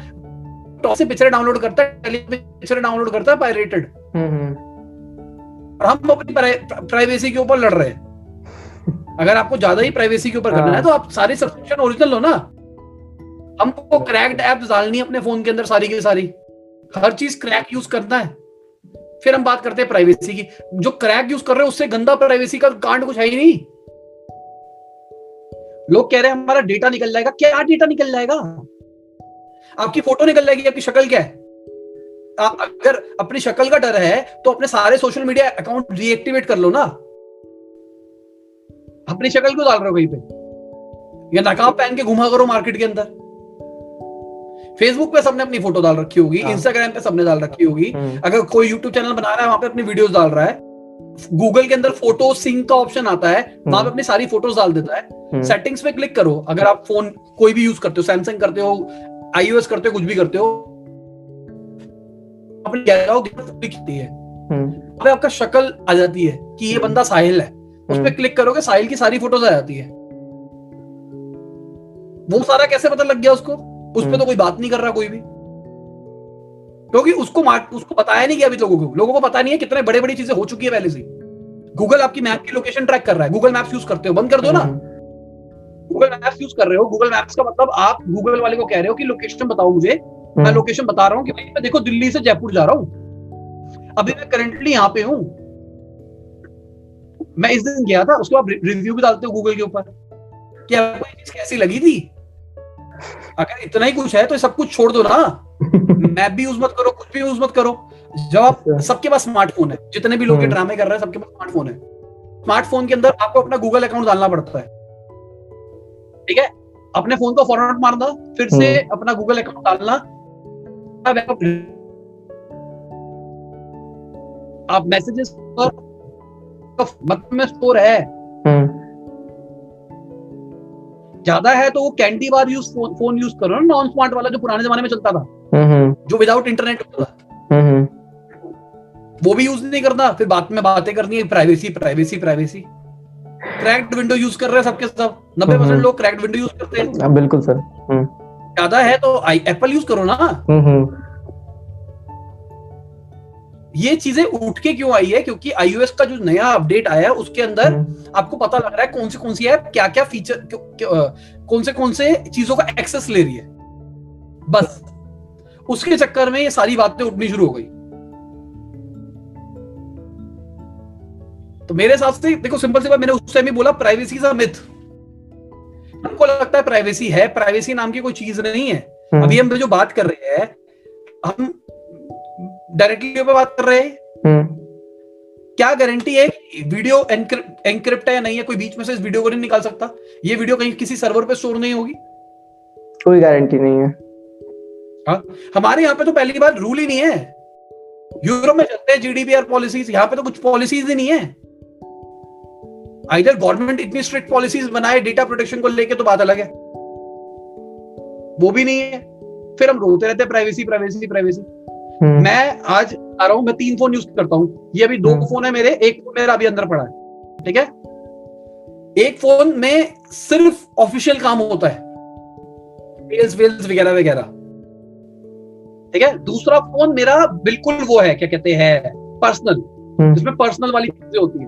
टॉप से पिक्चर डाउनलोड करता है पिक्चर डाउनलोड करता है पायरेटेड और हम अपनी प्राइवेसी के ऊपर लड़ रहे हैं। अगर आपको ज़्यादा ही प्राइवेसी के ऊपर करना है हाँ। तो आप सारी सब्सक्रिप्शन ओरिजिनल लो ना। हमको क्रैक्ड एप्स डालनी है अपने फ़ोन के अंदर सारी की सारी। हर चीज़ क्रैक यूज़ करना है। फिर हम बात करते हैं प्राइवेसी की। जो क्रैक यूज़ कर रहे हैं, उससे गंदा प्राइवेसी का कांड कुछ है ही नहीं। लोग कह रहे हैं, हमारा डेटा निकल जाएगा। क्या डेटा निकल जाएगा? आपकी फ़ोटो निकल जाएगी, आपकी शक्ल क्या है? आप अगर अपनी शक्ल का डर है तो अपने सारे सोशल मीडिया अकाउंट रीएक्टिवेट कर लो ना। अपनी शक्ल क्यों डाल रहे हो कहीं पे? या नकाब पहन के घुमा करो मार्केट के अंदर। फेसबुक पे सबने अपनी फ़ोटो डाल रखी होगी हाँ। इंस्टाग्राम पे सबने डाल रखी होगी। हम्म, अगर कोई यूट्यूब चैनल बना रहा है वहाँ पे अपनी वीडियोस डाल रहा है। गूगल के अंदर फ़ोटो सिंक का ऑप्शन आता है वहाँ पे अपनी सारी फ़ोटोज़ डाल देता है। हम्म, सेटिंग्स पे क्लिक करो। अगर आप फ़ोन कोई भी यूज़ करते हो सैमसंग करते हो आईओएस करते हो कुछ भी करते हो अपनी गैलरी दिखती है। हम्म, आपका शक्ल आ जाती है कि ये बंदा साहिल है। उस पे हम्म, क्लिक करोगे साहिल की सारी फ़ोटोज़ आ जाती है। वो सारा कैसे पता लग गया उसको? उस पे तो कोई बात नहीं कर रहा कोई भी। क्योंकि उसको उसको बताया नहीं गया अभी लोगों को। लोगों को पता नहीं है कितने बड़े बड़ी चीज़ें हो चुकी है पहले से। गूगल आपकी मैप की लोकेशन ट्रैक कर रहा है। गूगल मैप्स यूज़ करते हो। बंद कर दो ना। हम्म, गूगल मैप्स यूज़ कर रहे हो। गूगल मैप्स का मतलब आप गूगल वाले को कह रहे हो कि लोकेशन बताओ मुझे। मैं हम्म, लोकेशन बता रहा हूँ कि भाई मैं देखो दिल्ली से जयपुर जा रहा हूँ। अभी मैं करंटली यहाँ पे हूँ। मैं इस दिन गया था उसके बाद रिव्यू भी डालते हो गूगल के ऊपर। कि आपको ये चीज़ कैसी लगी थी? अगर इतना ही कुछ है तो सब कुछ छोड़ दो ना। (laughs) मैप भी यूज़ मत करो कुछ भी यूज़ मत करो। जब आप अच्छा। सबके पास स्मार्टफ़ोन है जितने भी लोग। ड्रामे कर रहे हैं सबके पास स्मार्टफ़ोन है। स्मार्टफ़ोन के अंदर आपको अपना गूगल अकाउंट डालना पड़ता है। ठीक है? अपने फ़ोन को फॉरवर्ड मारना फिर से अपना गूगल अकाउंट डालना। आप- मैसेजेस मतलब में स्टोर है। हम्म, ज़्यादा है तो वो candy bar use phone, phone use करो ना नॉन स्मार्ट वाला जो पुराने जमाने में चलता था। हम्म, जो विदाउट इंटरनेट होता था हम्म, वो भी यूज़ नहीं करना फिर बात में बातें करनी है privacy privacy privacy cracked window use कर रहे हैं सबके सब। नब्बे परसेंट हम्म। लोग क्रैक्ड विंडो यूज़ करते हैं। हाँ, बिल्कुल सर। हम्म, ज़्यादा है तो एप्पल यूज़ करो ना। हम्म, हम्म, ये चीज़ें उठ के क्यों आई है? क्योंकि आईओएस का जो नया अपडेट आया है उसके अंदर हम्म, आपको पता लग रहा है कौन सी कौन सी ऐप क्या क्या फीचर कौन से कौन से चीज़ों का एक्सेस ले रही है। बस। उसके चक्कर में ये सारी बातें उठनी शुरू हो गई। तो मेरे हिसाब से देखो सिंपल सी बात मैंने उस टाइम ही बोला प्राइवेसी अ मिथ हमको लगता है प्राइवेसी है प्राइवेसी नाम की कोई चीज़ नहीं है। हम्म, अभी हम जो बात कर रहे हैं हम डायरेक्टली पे बात कर रहे हैं। हम्म, क्या गारंटी है वीडियो एनक्रिप्ट है या नहीं है? कोई बीच में से इस वीडियो को नहीं निकाल सकता। ये वीडियो कहीं किसी सर्वर पे स्टोर नहीं होगी। कोई गारंटी नहीं है। हमारे यहाँ पे तो पहली बार रूल ही नहीं है। यूरोप में चलते हैं जीडीपीआर पॉलिसीज़ यहाँ पे तो कुछ पॉलिसीज़ ही नहीं है। आइडर गवर्नमेंट इतनी स्ट्रिक्ट पॉलिसीज़ बनाए डेटा प्रोटेक्शन को लेके तो बात अलग है। वो भी नहीं है। फिर हम रोते रहते हैं प्राइवेसी प्राइवेसी प्राइवेसी मैं आज आ रहा हूँ मैं तीन फ़ोन यूज़ करता हूँ। ये अभी दो हम्म। फ़ोन है मेरे एक फ़ोन मेरा अभी अंदर पड़ा है ठीक है? एक फ़ोन में सिर्फ़ ऑफिशियल काम होता है। मेल्स वेल्स वगैरह वगैरह। ठीक है? दूसरा फ़ोन मेरा बिल्कुल वो है क्या कहते हैं पर्सनल हम्म, जिसमें पर्सनल वाली चीज़ें होती है।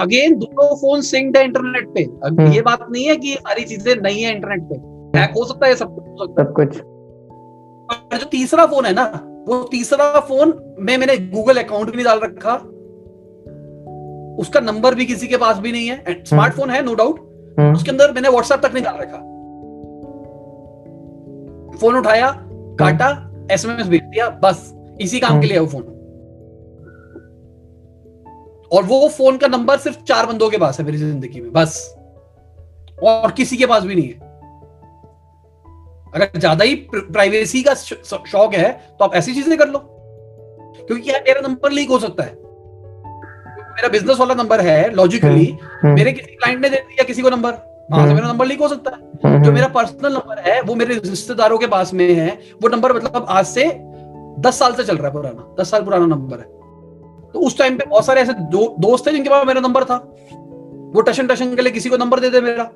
अगेन दोनों फ़ोन सिंक्ड है इंटरनेट पे। अब हम्म। ये बात नहीं है कि सारी चीज़ें नहीं है इंटरनेट पे। हैक हो सकता है सब कुछ हो सकता है। सब कुछ। और जो तीसरा फ़ोन है ना वो तीसरा फ़ोन में मैंने गूगल अकाउंट भी नहीं डाल रखा। उसका नंबर भी किसी के पास भी नहीं है। स्मार्टफ़ोन है नो डाउट हम्म, उसके अंदर मैंने व्हाट्सएप तक नहीं डाल रखा। फ़ोन उठाया काटा एसएमएस भेज दिया बस। इसी काम के लिए वो फ़ोन। और वो फ़ोन का नंबर सिर्फ़ चार बंदों के पास है मेरी ज़िंदगी में बस। और किसी के पास भी नहीं है। अगर ज़्यादा ही प्राइवेसी का शौक है तो आप ऐसी चीज़ें कर लो। क्योंकि यार मेरा नंबर लीक हो सकता है। मेरा बिज़नेस वाला नंबर है लॉजिकली हम्म, मेरे किसी क्लाइंट ने दे दिया किसी को नंबर वहाँ से हम्म। मेरा नंबर लीक हो सकता है। हम्म, जो मेरा पर्सनल नंबर है वो मेरे रिश्तेदारों के पास में है वो नंबर मतलब आज से दस साल से चल रहा है पुराना दस साल पुराना नंबर है। तो उस टाइम पे बहुत सारे ऐसे दो, दोस्त थे जिनके पास मेरा नंबर था। वो टशन टशन के लिए किसी को नंबर दे दे मेरा।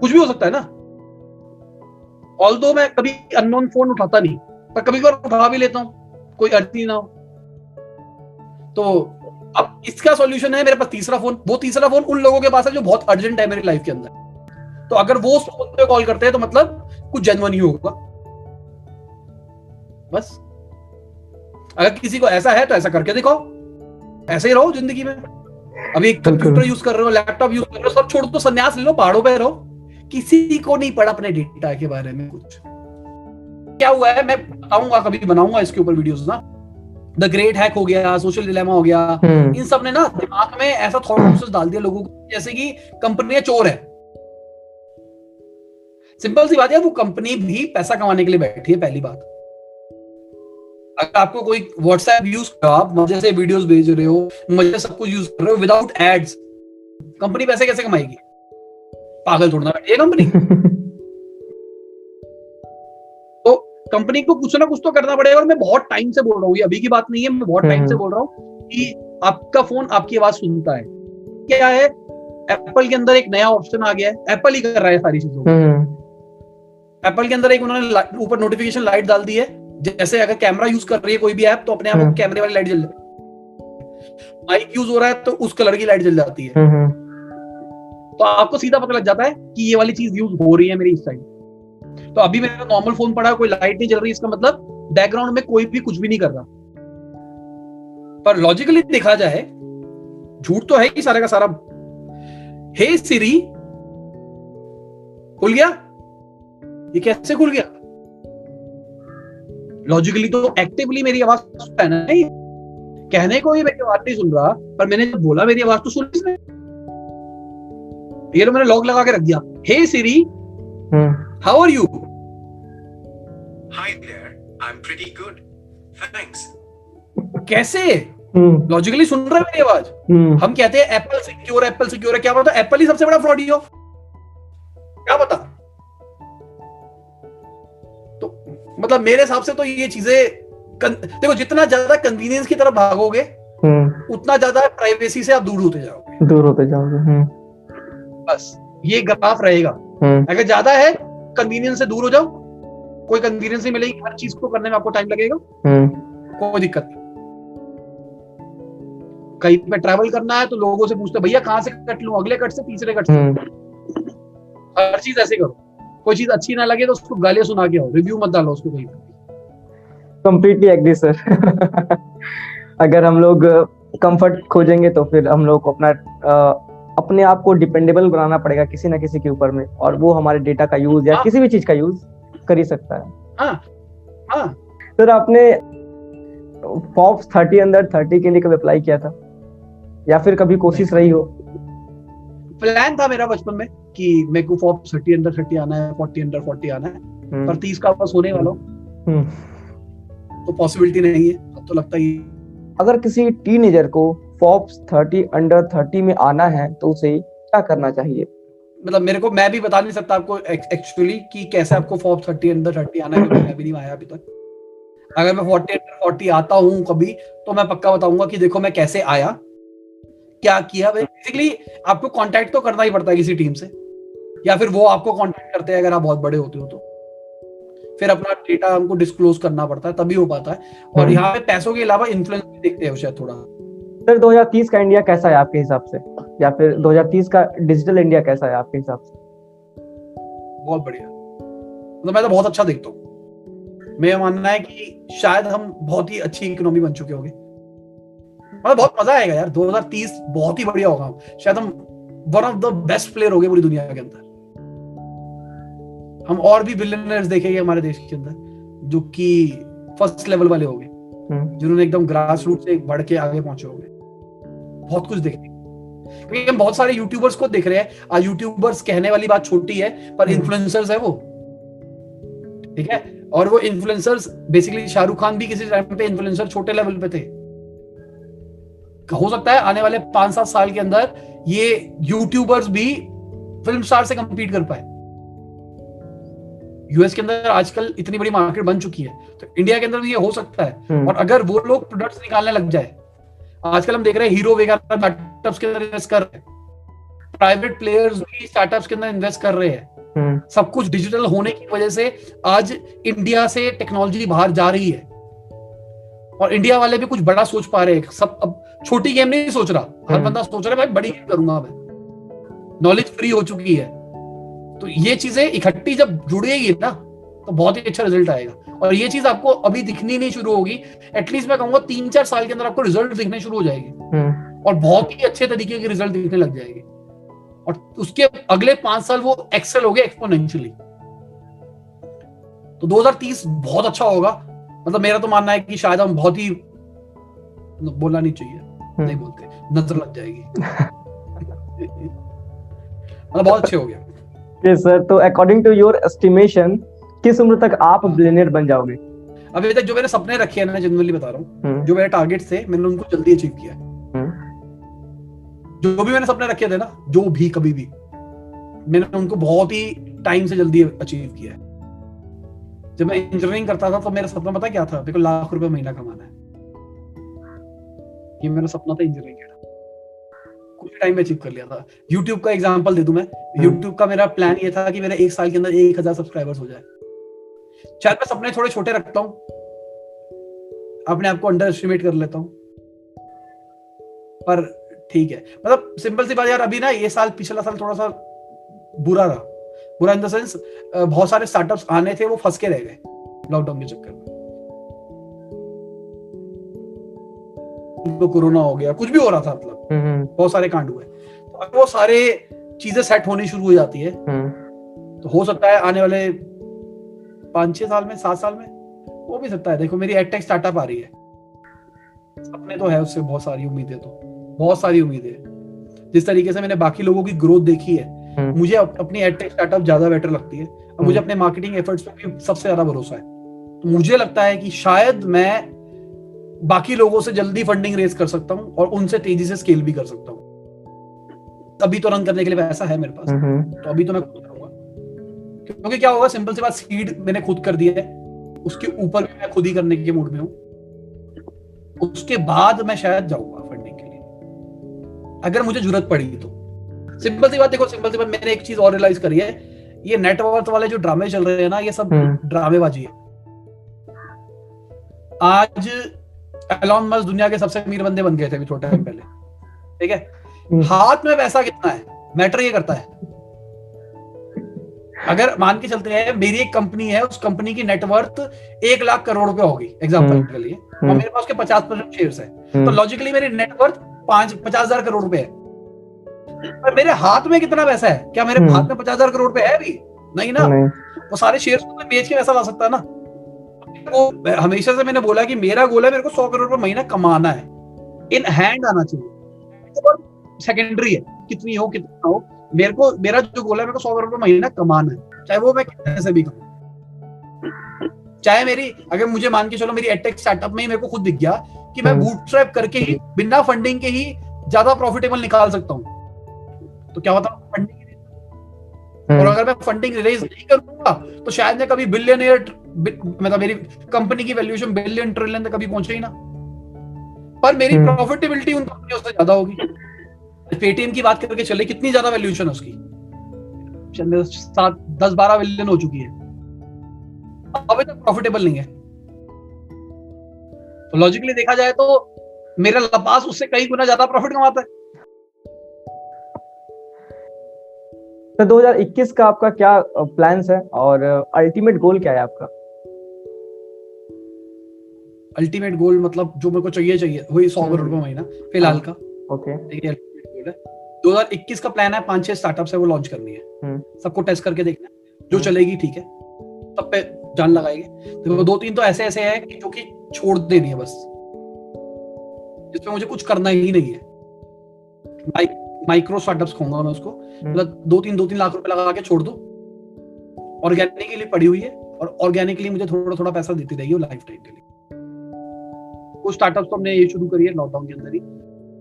कुछ भी हो सकता है ना? ऑल दो मैं कभी अननोन फ़ोन उठाता नहीं पर कभी कभार उठा भी लेता हूँ कोई अर्जी ना हो। तो अब इसका सॉल्यूशन है मेरे पास तीसरा फ़ोन वो तीसरा फ़ोन उन लोगों के पास है जो बहुत अर्जेंट है मेरी लाइफ के अंदर। तो अगर वो उस फ़ोन पे कॉल करते हैं तो मतलब कुछ जेनवन ही होगा। बस। अगर किसी को ऐसा है तो ऐसा करके दिखाओ। ऐसे ही रहो ज़िंदगी में। अभी एक कंप्यूटर यूज़ कर रहे हो लैपटॉप यूज़ कर रहे हो सब छोड़ दो तो संन्यास ले लो पहाड़ों पे रहो। किसी को नहीं पड़ा अपने डेटा के बारे में कुछ। क्या हुआ है? मैं बताऊँगा कभी बनाऊँगा इसके ऊपर वीडियोस ना। द ग्रेट हैक हो गया सोशल डिलेमा हो गया। हम्म। इन सबने ना दिमाग में ऐसा थॉट प्रोसेस डाल दिया लोगों को जैसे कि कंपनियाँ चोर है। सिंपल सी बात है वो कंपनी भी पैसा कमाने के लिए बैठी है पहली बात। अगर आपको कोई व्हाट्सएप यूज़ कर आप मुझे से वीडियोस भेज रहे हो मुझे सब कुछ यूज़ कर रहे हो विदाउट एड्स कंपनी पैसे कैसे कमाएगी? पागल थोड़ा बैठी है कंपनी तो कंपनी को कुछ ना कुछ तो करना पड़ेगा और मैं बहुत टाइम से बोल रहा हूँ ये अभी की बात नहीं है मैं बहुत टाइम से बोल रहा हूँ कि आपका फ़ोन आपकी आवाज़ सुनता है। क्या है एप्पल के अंदर एक नया ऑप्शन आ गया है एप्पल ही कर रहा है सारी चीज़ों हम्म। एप्पल के अंदर एक उन्होंने ऊपर नोटिफिकेशन लाइट डाल दी है जैसे अगर कैमरा यूज़ कर रही है कोई भी ऐप तो अपने आप हम्म। कैमरे वाली लाइट जल जाती है। माइक यूज़ हो रहा है तो उस कलर की लाइट जल जाती है। हम्म। तो आपको सीधा पता लग जाता है कि ये वाली चीज़ यूज़ हो रही है मेरी इस साइड तो अभी मेरा नॉर्मल फ़ोन पड़ा है कोई लाइट नहीं चल रही, इसका मतलब बैकग्राउंड में कोई भी कुछ भी नहीं कर रहा। पर लॉजिकली देखा जाए, झूठ तो है ही सारे का सारा। हे सिरी खुल गया? ये कैसे खुल गया? लॉजिकली तो एक्टिवली मेरी आवाज़ सुनता है ना ये। कहने को ही मेरी आवाज़ नहीं सुन रहा, पर मैंने बोला, मेरी आवाज़ तो सुन इसने ये तो मैंने लॉक लगा के रख दिया। Hey Siri hmm. How are you Hi there, I'm pretty good. Thanks. कैसे? हम्म। लॉजिकली सुन रहा है मेरी आवाज़? हम्म। हम कहते हैं एप्पल सिक्योर एप्पल सिक्योर है। क्या पता एप्पल ही सबसे बड़ा फ्रॉड ही हो। क्या पता? तो मतलब मेरे हिसाब से तो ये चीज़ें कन, देखो जितना ज़्यादा कन्वीनियंस की तरफ़ भागोगे हम्म। उतना ज़्यादा प्राइवेसी से आप दूर होते जाओगे। दूर होते जाओगे हम्म। बस ये ग्राफ रहेगा। हम्म। अगर ज़्यादा है कन्वीनियंस से दूर हो जाओ। कोई कन्वीनियंस नहीं मिलेगी हर चीज़ को करने में आपको टाइम लगेगा। हम्म। कोई दिक्कत नहीं। कहीं पे ट्रैवल करना है तो लोगों से पूछते भैया कहाँ से कट लूँ? अगले कट से तीसरे कट से? हम्म। हर चीज़ ऐसे करो। कोई चीज़ अच्छी ना लगे तो उसको गालियाँ सुना के आओ। रिव्यू मत डालो उसको कहीं कंप्लीटली एग्री सर अगर हम लोग कंफर्ट खोजेंगे तो फिर हम लोग को अपना अपने आप को डिपेंडेबल बनाना पड़ेगा किसी ना किसी के ऊपर में और वो हमारे डेटा का यूज़ या हाँ। किसी भी चीज़ का यूज़ कर ही सकता है। हाँ सर आपने फॉक्स थर्टी अंडर थर्टी के लिए कभी अप्लाई किया था? या फिर कभी कोशिश रही हो? प्लान था मेरा बचपन में कि मेरे को फॉर थर्टी अंडर थर्टी आना है फोर्टी अंडर फोर्टी आना है हम्म, पर तीस का बस होने वाला हूँ। हम्म। तो पॉसिबिलिटी नहीं है अब तो लगता ही अगर किसी टीनेजर को फॉक्स थर्टी अंडर थर्टी में आना है तो उसे क्या करना चाहिए? मतलब मेरे को मैं भी बता नहीं सकता आपको एक्चुअली कि कैसे आपको फॉर थर्टी अंडर थर्टी आना है क्योंकि मैं भी नहीं आया अभी तक। अगर मैं फोर्टी अंडर फोर्टी आता हूँ कभी तो मैं पक्का बताऊँगा कि देखो मैं कैसे आया। क्या किया बेसिकली आपको कांटेक्ट तो करना ही पड़ता है किसी टीम से। या फिर वो आपको कांटेक्ट करते हैं अगर आप बहुत बड़े होते हो तो। फिर अपना डेटा हमको डिस्क्लोज करना पड़ता है तभी हो पाता है। और हम्म। यहाँ पे पैसों के अलावा इन्फ्लुएंस भी देखते हैं शायद थोड़ा। सर 2030 का इंडिया कैसा है आपके हिसाब से? या फिर 2030 का डिजिटल इंडिया कैसा है आपके हिसाब से? बहुत बढ़िया। मतलब मैं तो बहुत अच्छा देखता हूँ। मेरा मानना है कि शायद हम बहुत ही अच्छी इकोनॉमी बन चुके होंगे। मतलब बहुत मज़ा आएगा यार 2030 बहुत ही बढ़िया होगा। शायद हम one of the best player हो गए पूरी दुनिया के अंदर। हम और भी बिलियनर्स देखेंगे हमारे देश के अंदर जो कि फ़र्स्ट लेवल वाले हो हम्म, जिन्होंने एकदम ग्रास रूट से बढ़ के आगे पहुँचे होंगे। बहुत कुछ देखेंगे क्योंकि हम बहुत सारे यूट्यूबर्स को देख रहे हैं। आज यूट्यूबर्स कहने वाली बात छोटी है पर हम्म। इन्फ्लुएंसर्स है वो। ठीक है? और वो इन्फ्लुएंसर्स बेसिकली शाहरुख खान भी किसी टाइम पे इन्फ्लुएंसर छोटे लेवल पे थे। हो सकता है आने वाले पाँच सात साल के अंदर ये यूट्यूबर्स भी फ़िल्म स्टार से कम्पीट कर पाए। यूएस के अंदर आजकल इतनी बड़ी मार्केट बन चुकी है तो इंडिया के अंदर भी ये हो सकता है। हम्म, और अगर वो लोग प्रोडक्ट्स निकालने लग जाए आजकल हम देख रहे हैं हीरो वगैरह स्टार्टअप्स के अंदर इन्वेस्ट कर रहे हैं। प्राइवेट प्लेयर्स भी स्टार्टअप्स के अंदर इन्वेस्ट कर रहे हैं। हम्म, सब कुछ डिजिटल होने की वजह से आज इंडिया से टेक्नोलॉजी बाहर जा रही है। और इंडिया वाले भी कुछ बड़ा सोच पा रहे हैं। सब अब छोटी गेम नहीं सोच रहा। हर हम्म। बंदा सोच रहा है भाई बड़ी गेम करूँगा मैं। नॉलेज फ्री हो चुकी है। तो ये चीज़ें इकट्ठी जब जुड़ेगी ना तो बहुत ही अच्छा रिज़ल्ट आएगा। और ये चीज़ आपको अभी दिखनी नहीं शुरू होगी। एटलीस्ट मैं कहूँगा तीन चार साल के अंदर आपको रिज़ल्ट दिखने शुरू हो जाएँगे। हम्म, और बहुत ही अच्छे तरीके के रिज़ल्ट दिखने लग जाएँगे। और उसके अगले पाँच साल वो एक्सेल हो गए एक्सपोनेंशियली तो 2030 बहुत अच्छा होगा। मतलब मेरा तो मानना है कि शायद हम बहुत ही मतलब बोलना नहीं चाहिए। हम्म। नहीं बोलते। नज़र लग जाएगी। (laughs) मतलब बहुत अच्छे हो गया। यस सर तो अकॉर्डिंग टू योर एस्टिमेशन किस उम्र तक आप बिलियनियर बन जाओगे? अभी तक जो मैंने सपने रखे हैं ना जनरली बता रहा हूँ हम्म, जो मेरे टारगेट थे मैंने उनको जल्दी अचीव किया है। हम्म, जो भी मैंने सपने रखे थे ना जो भी कभी भी मैंने उनको बहुत ही टाइम से जल्दी अचीव किया है। जब मैं इंजीनियरिंग करता था तो मेरा सपना पता क्या था? मेरे को लाख रुपए महीना कमाना है। ये मेरा सपना था इंजीनियरिंग कुछ टाइम में अचीव कर लिया था। यूट्यूब का एग्जांपल दे दूँ मैं। यूट्यूब का मेरा प्लान ये था कि मेरा एक साल के अंदर एक हज़ार सब्सक्राइबर्स हो जाए। शायद मैं सपने थोड़े छोटे रखता हूँ। अपने आप को अंडर एस्टिमेट कर लेता हूँ। पर ठीक है। मतलब सिंपल सी बात यार अभी ना ये साल पिछला साल थोड़ा सा बुरा रहा। बुरा इन द सेंस बहुत सारे स्टार्टअप्स आने थे वो फंस के रह गए। लॉकडाउन के चक्कर में। उनको कोरोना हो गया कुछ भी हो रहा था मतलब। हम्म, हम्म, बहुत सारे कांड हुए। तो वो सारे चीज़ें सेट होनी शुरू हो जाती है। हम्म, तो हो सकता है आने वाले पाँच छह साल में सात साल में हो भी सकता है। देखो मेरी एडटेक स्टार्टअप आ रही है। सपने तो है उससे बहुत सारी उम्मीदें तो। बहुत सारी उम्मीदें। जिस तरीके से मैंने बाकी लोगों की ग्रोथ देखी है। मुझे अपनी एडटेक स्टार्टअप ज़्यादा बेटर लगती है। और मुझे। अपने मार्केटिंग एफर्ट्स पे भी सबसे ज़्यादा भरोसा है। तो मुझे लगता है कि शायद मैं बाकी लोगों से जल्दी फंडिंग रेज कर सकता हूँ और उनसे तेज़ी से स्केल भी कर सकता हूँ। अभी तो रन करने के लिए पैसा है मेरे पास। हम्म, हम्म, तो अभी तो मैं करूँगा। क्योंकि क्या होगा सिंपल सी बात सीड मैंने खुद कर दिया है। उसके ऊपर भी मैं खुद ही करने के मूड में हूँ। उसके बाद मैं शायद जाऊँगा फंडिंग के लिए। अगर मुझे ज़रूरत पड़ी तो। सिंपल सी बात देखो सिंपल सी बात मैंने एक चीज़ और रियलाइज़ करी है। ये नेटवर्क वाले जो ड्रामे चल रहे हैं ना ये सब हम्म। ड्रामेबाजी है। आज एलॉन मस्क दुनिया के सबसे अमीर बंदे बन गए थे अभी थोड़ा टाइम पहले। ठीक है? हम्म। हाथ में पैसा कितना है? मैटर ये करता है। अगर मान के चलते हैं मेरी एक कंपनी है उस कंपनी की नेटवर्थ एक लाख करोड़ रुपए होगी एग्ज़ाम्पल हम्म। के लिए। और हम्म, मेरे पास उसके पचास परसेंट शेयर है। तो लॉजिकली मेरी नेटवर्थ पाँच पचास हज़ार करोड़ रुपए है। पर मेरे हाथ में कितना पैसा है? क्या मेरे। हाथ में पचास हज़ार करोड़ रुपए है अभी? नहीं ना। नहीं, वो सारे शेयर को बेच के पैसा ला सकता है ना? वो हमेशा से मैंने बोला कि मेरा गोल है मेरे को सौ करोड़ रुपए महीना कमाना है। इन हैंड आना चाहिए। सेकेंडरी है कितनी हो कितना हो। मेरे को मेरा जो गोल है मेरे को सौ करोड़ रुपए महीना कमाना है। चाहे वो मैं कितने से भी कमाऊं। चाहे मेरी अगर मुझे मान के चलो मेरी एटेक स्टार्टअप में ही मेरे को खुद दिख गया कि मैं हम्म। बूटस्ट्रैप करके ही बिना फंडिंग के ही ज़्यादा प्रॉफिटेबल निकाल सकता हूँ। तो क्या होता फंडिंग और हम्म, अगर मैं फंडिंग रेज नहीं करूँगा तो शायद मैं कभी बिलियनियर मतलब मेरी कंपनी की वैल्यूएशन बिलियन ट्रिलियन तक कभी पहुँचे ही ना। पर मेरी हम्म। प्रॉफिटेबिलिटी उन कंपनियों से ज़्यादा होगी। पेटीएम की बात करके चले कितनी ज़्यादा वैल्यूएशन है उसकी? सात दस बारह बिलियन हो चुकी है। अभी तक प्रॉफिटेबल नहीं है। तो लॉजिकली देखा जाए तो मेरा लपास उससे कई गुना ज़्यादा प्रॉफिट कमाता है। तो 2021 का आपका क्या प्लान्स है और अल्टीमेट गोल क्या है आपका? अल्टीमेट गोल मतलब जो मेरे को चाहिए चाहिए। वही सौ करोड़ रुपए महीना फ़िलहाल का। ओके ठीक है ultimate goal है। 2021 का प्लान है पाँच छह स्टार्टअप्स है वो लॉन्च करनी है। हम्म। सबको टेस्ट करके देखना है जो हम्म। चलेगी ठीक है। सब पे जान लगाएँगे। देखो दो तीन तो ऐसे ऐसे हैं कि जो कि छोड़ देनी है बस। जिसमें मुझे कुछ करना ही नहीं है। माइक्रो स्टार्टअप्स कहूँगा मैं उसको। मतलब दो तीन दो तीन लाख रुपए लगा के छोड़ दो। ऑर्गेनिकली पड़ी हुई है और ऑर्गेनिकली मुझे थोड़ा थोड़ा पैसा देती रहेगी वो लाइफ टाइम के लिए। कुछ स्टार्टअप्स तो हमने ये शुरू करी है लॉकडाउन के अंदर ही।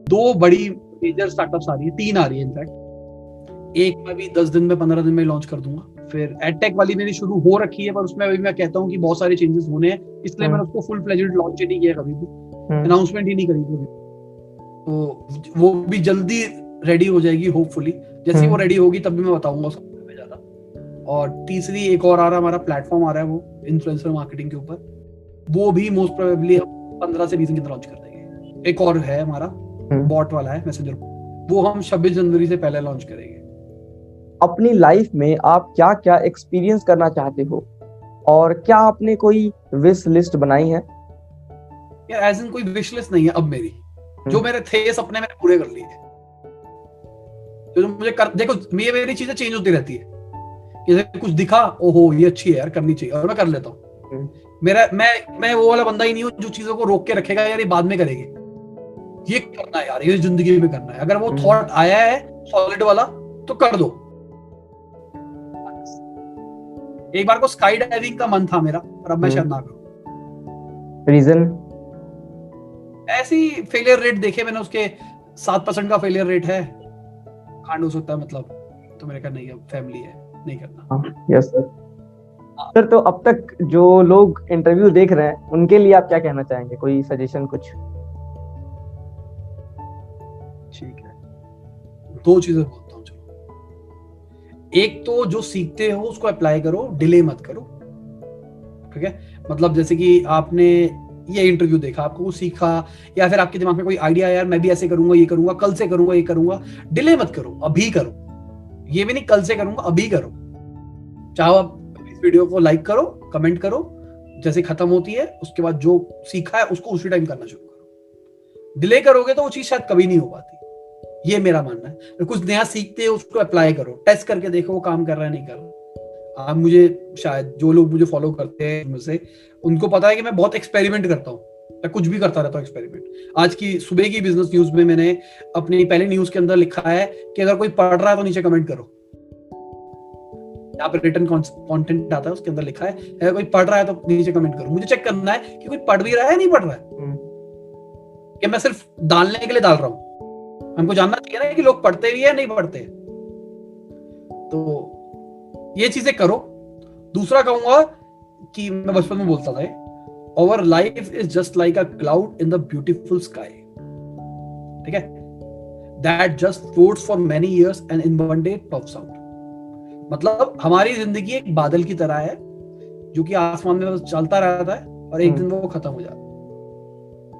दो बड़ी मेजर स्टार्टअप्स आ रही है तीन आ रही है इनफैक्ट एक मैं भी दस दिन में पंद्रह दिन में लॉन्च कर दूँगा। फिर एडटेक वाली मेरी शुरू हो रखी है पर उसमें अभी मैं कहता हूँ कि बहुत सारे चेंजेस होने हैं। इसलिए हम्म। मैंने उसको फुल फ्लेजेड लॉन्च ही नहीं किया कभी भी। हम्म, अनाउंसमेंट ही नहीं करी कभी। तो वो भी जल्दी रेडी हो जाएगी होपफुली जैसे ही वो हम्म। रेडी होगी तब भी मैं बताऊँगा उसके और तीसरी एक और आ रहा है हमारा प्लेटफॉर्म आ रहा है वो इन्फ्लुएंसर मार्केटिंग के ऊपर। वो भी मोस्ट प्रोबेबली हम पंद्रह से बीस दिन के अंदर लॉन्च कर देंगे। एक और है हमारा हम्म। बॉट वाला है मैसेंजर वो हम छब्बीस जनवरी से पहले लॉन्च करेंगे। अपनी लाइफ में आप क्या क्या एक्सपीरियंस करना चाहते हो? और क्या आपने कोई विश लिस्ट बनाई है? यार एज इन कोई विश लिस्ट नहीं है अब मेरी। जो हम्म। मेरे थे सपने मैंने पूरे कर लिए। जो मुझे कर देखो ये मेरी चीज़ें चेंज होती रहती है। कि कुछ दिखा ओहो ये अच्छी है यार करनी चाहिए और मैं कर लेता हूँ। हम्म। मेरा मैं मैं वो वाला बंदा ही नहीं हूँ जो चीज़ों को रोक के रखेगा यार ये बाद में करेंगे। ये करना है यार ये ज़िंदगी में करना है। अगर वो हम्म। थॉट आया है सॉलिड वाला तो कर दो। एक बार को स्काई डाइविंग का मन था मेरा पर अब मैं हम्म। शायद ना करूँ। रीजन ऐसी फेलियर रेट देखे मैंने उसके सात परसेंट का फेलियर रेट है। कांड हो सकता है मतलब तो मैंने कहा नहीं अब फैमिली है नहीं करना. यस सर सर तो अब तक जो लोग इंटरव्यू देख रहे हैं उनके लिए आप क्या कहना चाहेंगे? कोई सजेशन कुछ? ठीक है। दो चीज़ें बोलता हूँ चलो। एक तो जो सीखते हो उसको अप्लाई करो डिले मत करो। ठीक है? मतलब जैसे कि आपने ये इंटरव्यू देखा, आपको कुछ सीखा, या फिर आपके दिमाग में कोई आइडिया यार मैं भी ऐसे करूँगा, ये करूँगा, कल से करूँगा, ये करूँगा डिले मत करो, अभी करो। ये भी नहीं कल से करूँगा, अभी करो। चाहो आप इस वीडियो को लाइक करो कमेंट करो, जैसे खत्म होती है, उसके बाद जो सीखा है, उसको उसी टाइम करना शुरू करो। डिले करोगे तो वो चीज़ शायद कभी नहीं हो पाती। ये मेरा मानना है। कुछ नया सीखते हो, उसको अप्लाई करो टेस्ट करके देखो, वो काम कर रहा है, नहीं कर रहा। आप मुझे शायद, जो लोग मुझे फॉलो करते हैं मुझसे उनको पता है कि मैं बहुत एक्सपेरिमेंट करता हूँ। मैं कुछ भी करता रहता हूँ एक्सपेरिमेंट आज की सुबह की बिज़नेस न्यूज़ में मैंने अपनी पहले न्यूज़ के अंदर लिखा है कि अगर कोई पढ़ रहा है तो नीचे कमेंट करो। यहाँ पे रिटर्न कंटेंट आता है उसके अंदर लिखा है अगर कोई पढ़ रहा है तो नीचे कमेंट करो। मुझे चेक करना है कि कोई पढ़ भी रहा है या नहीं पढ़ रहा है। हम्म। कि मैं सिर्फ़ डालने के लिए डाल रहा हूँ। हमको जानना चाहिए ना कि लोग पढ़ते भी है नहीं पढ़ते तो ये चीज़ें करो। दूसरा कहूँगा कि मैं बचपन में बोलता था over life is just like a cloud in the beautiful sky ठीक है? That just floats for many years and in one day pops out मतलब हमारी ज़िंदगी एक बादल की तरह है जो कि आसमान में बस चलता रहता है और एक दिन वो खत्म हो जाता है।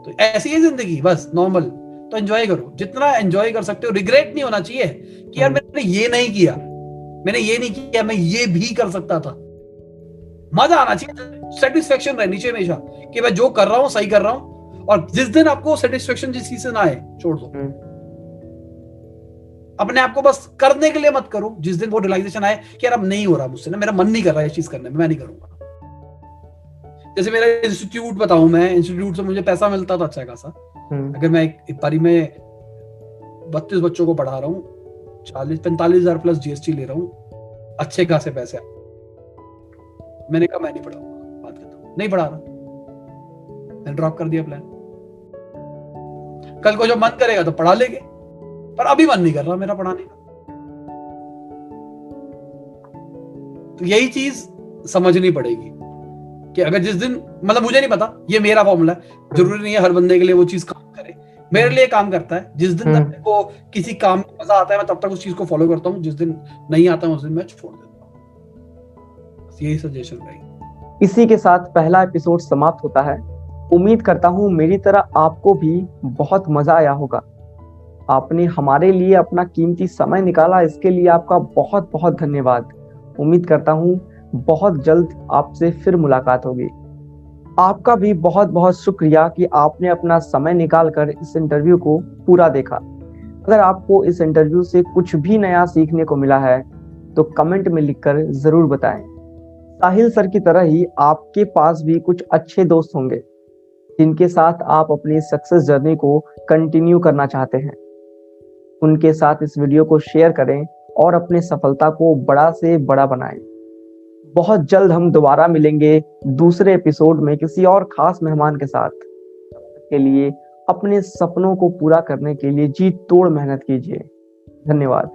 तो ऐसी है ज़िंदगी बस नॉर्मल तो एंजॉय करो। जितना एंजॉय कर सकते हो रिग्रेट नहीं होना चाहिए कि यार मैंने ये नहीं किया। मैंने ये नहीं किया मैं ये भी कर सकता था। मज़ा आना चाहिए। सेटिस्फेक्शन रहनी चाहिए हमेशा कि मैं जो कर रहा हूँ सही कर रहा हूँ और जिस दिन आपको सेटिस्फेक्शन जिस चीज़ से ना आए छोड़ दो। हम्म। अपने आप को बस करने के लिए मत करो। जिस दिन वो रियलाइजेशन आए कि यार अब नहीं हो रहा मुझसे ना मेरा मन नहीं कर रहा है ये चीज़ करने में मैं नहीं करूँगा। जैसे मेरा इंस्टीट्यूट बताऊँ मैं इंस्टीट्यूट से मुझे पैसा मिलता था अच्छा खासा। हम्म। अगर मैं एक, बारी में बत्तीस बच्चों को पढ़ा रहा हूँ चालीस पैंतालीस हज़ार प्लस जीएसटी ले रहा हूँ अच्छे खासे पैसे। मैंने कहा मैं नहीं पढ़ाऊँगा बात करता हूँ नहीं पढ़ा रहा। मैंने ड्रॉप कर दिया प्लान कल को जब मन करेगा तो पढ़ा लेंगे पर अभी मन नहीं कर रहा मेरा पढ़ाने का। तो यही चीज़ समझनी पड़ेगी कि अगर जिस दिन मतलब मुझे नहीं पता ये मेरा फॉर्मूला है। ज़रूरी नहीं है हर बंदे के लिए वो चीज़ काम करे। मेरे लिए काम करता है। जिस दिन हम्म। तक मेरे को किसी काम में मज़ा आता है मैं तब तक उस चीज़ को फॉलो करता हूँ। जिस दिन नहीं आता है उस दिन मैं छोड़ देता हूँ। यही सजेशन रहेगी इसी के साथ पहला एपिसोड समाप्त होता है। उम्मीद करता हूँ मेरी तरह आपको भी बहुत मज़ा आया होगा। आपने हमारे लिए अपना कीमती समय निकाला, इसके लिए आपका बहुत बहुत धन्यवाद। उम्मीद करता हूँ बहुत जल्द आपसे फिर मुलाकात होगी। आपका भी बहुत बहुत शुक्रिया कि आपने अपना समय निकाल कर इस इंटरव्यू को पूरा देखा। अगर आपको इस इंटरव्यू से कुछ भी नया सीखने को मिला है तो कमेंट में लिखकर ज़रूर बताएँ। साहिल सर की तरह ही आपके पास भी कुछ अच्छे दोस्त होंगे, जिनके साथ आप अपनी सक्सेस जर्नी को कंटिन्यू करना चाहते हैं। उनके साथ इस वीडियो को शेयर करें और अपने सफलता को बड़ा से बड़ा बनाएँ। बहुत जल्द हम दोबारा मिलेंगे दूसरे एपिसोड में किसी और खास मेहमान के साथ। के लिए अपने सपनों को पूरा करने के लिए जी तोड़ मेहनत कीजिए। धन्यवाद।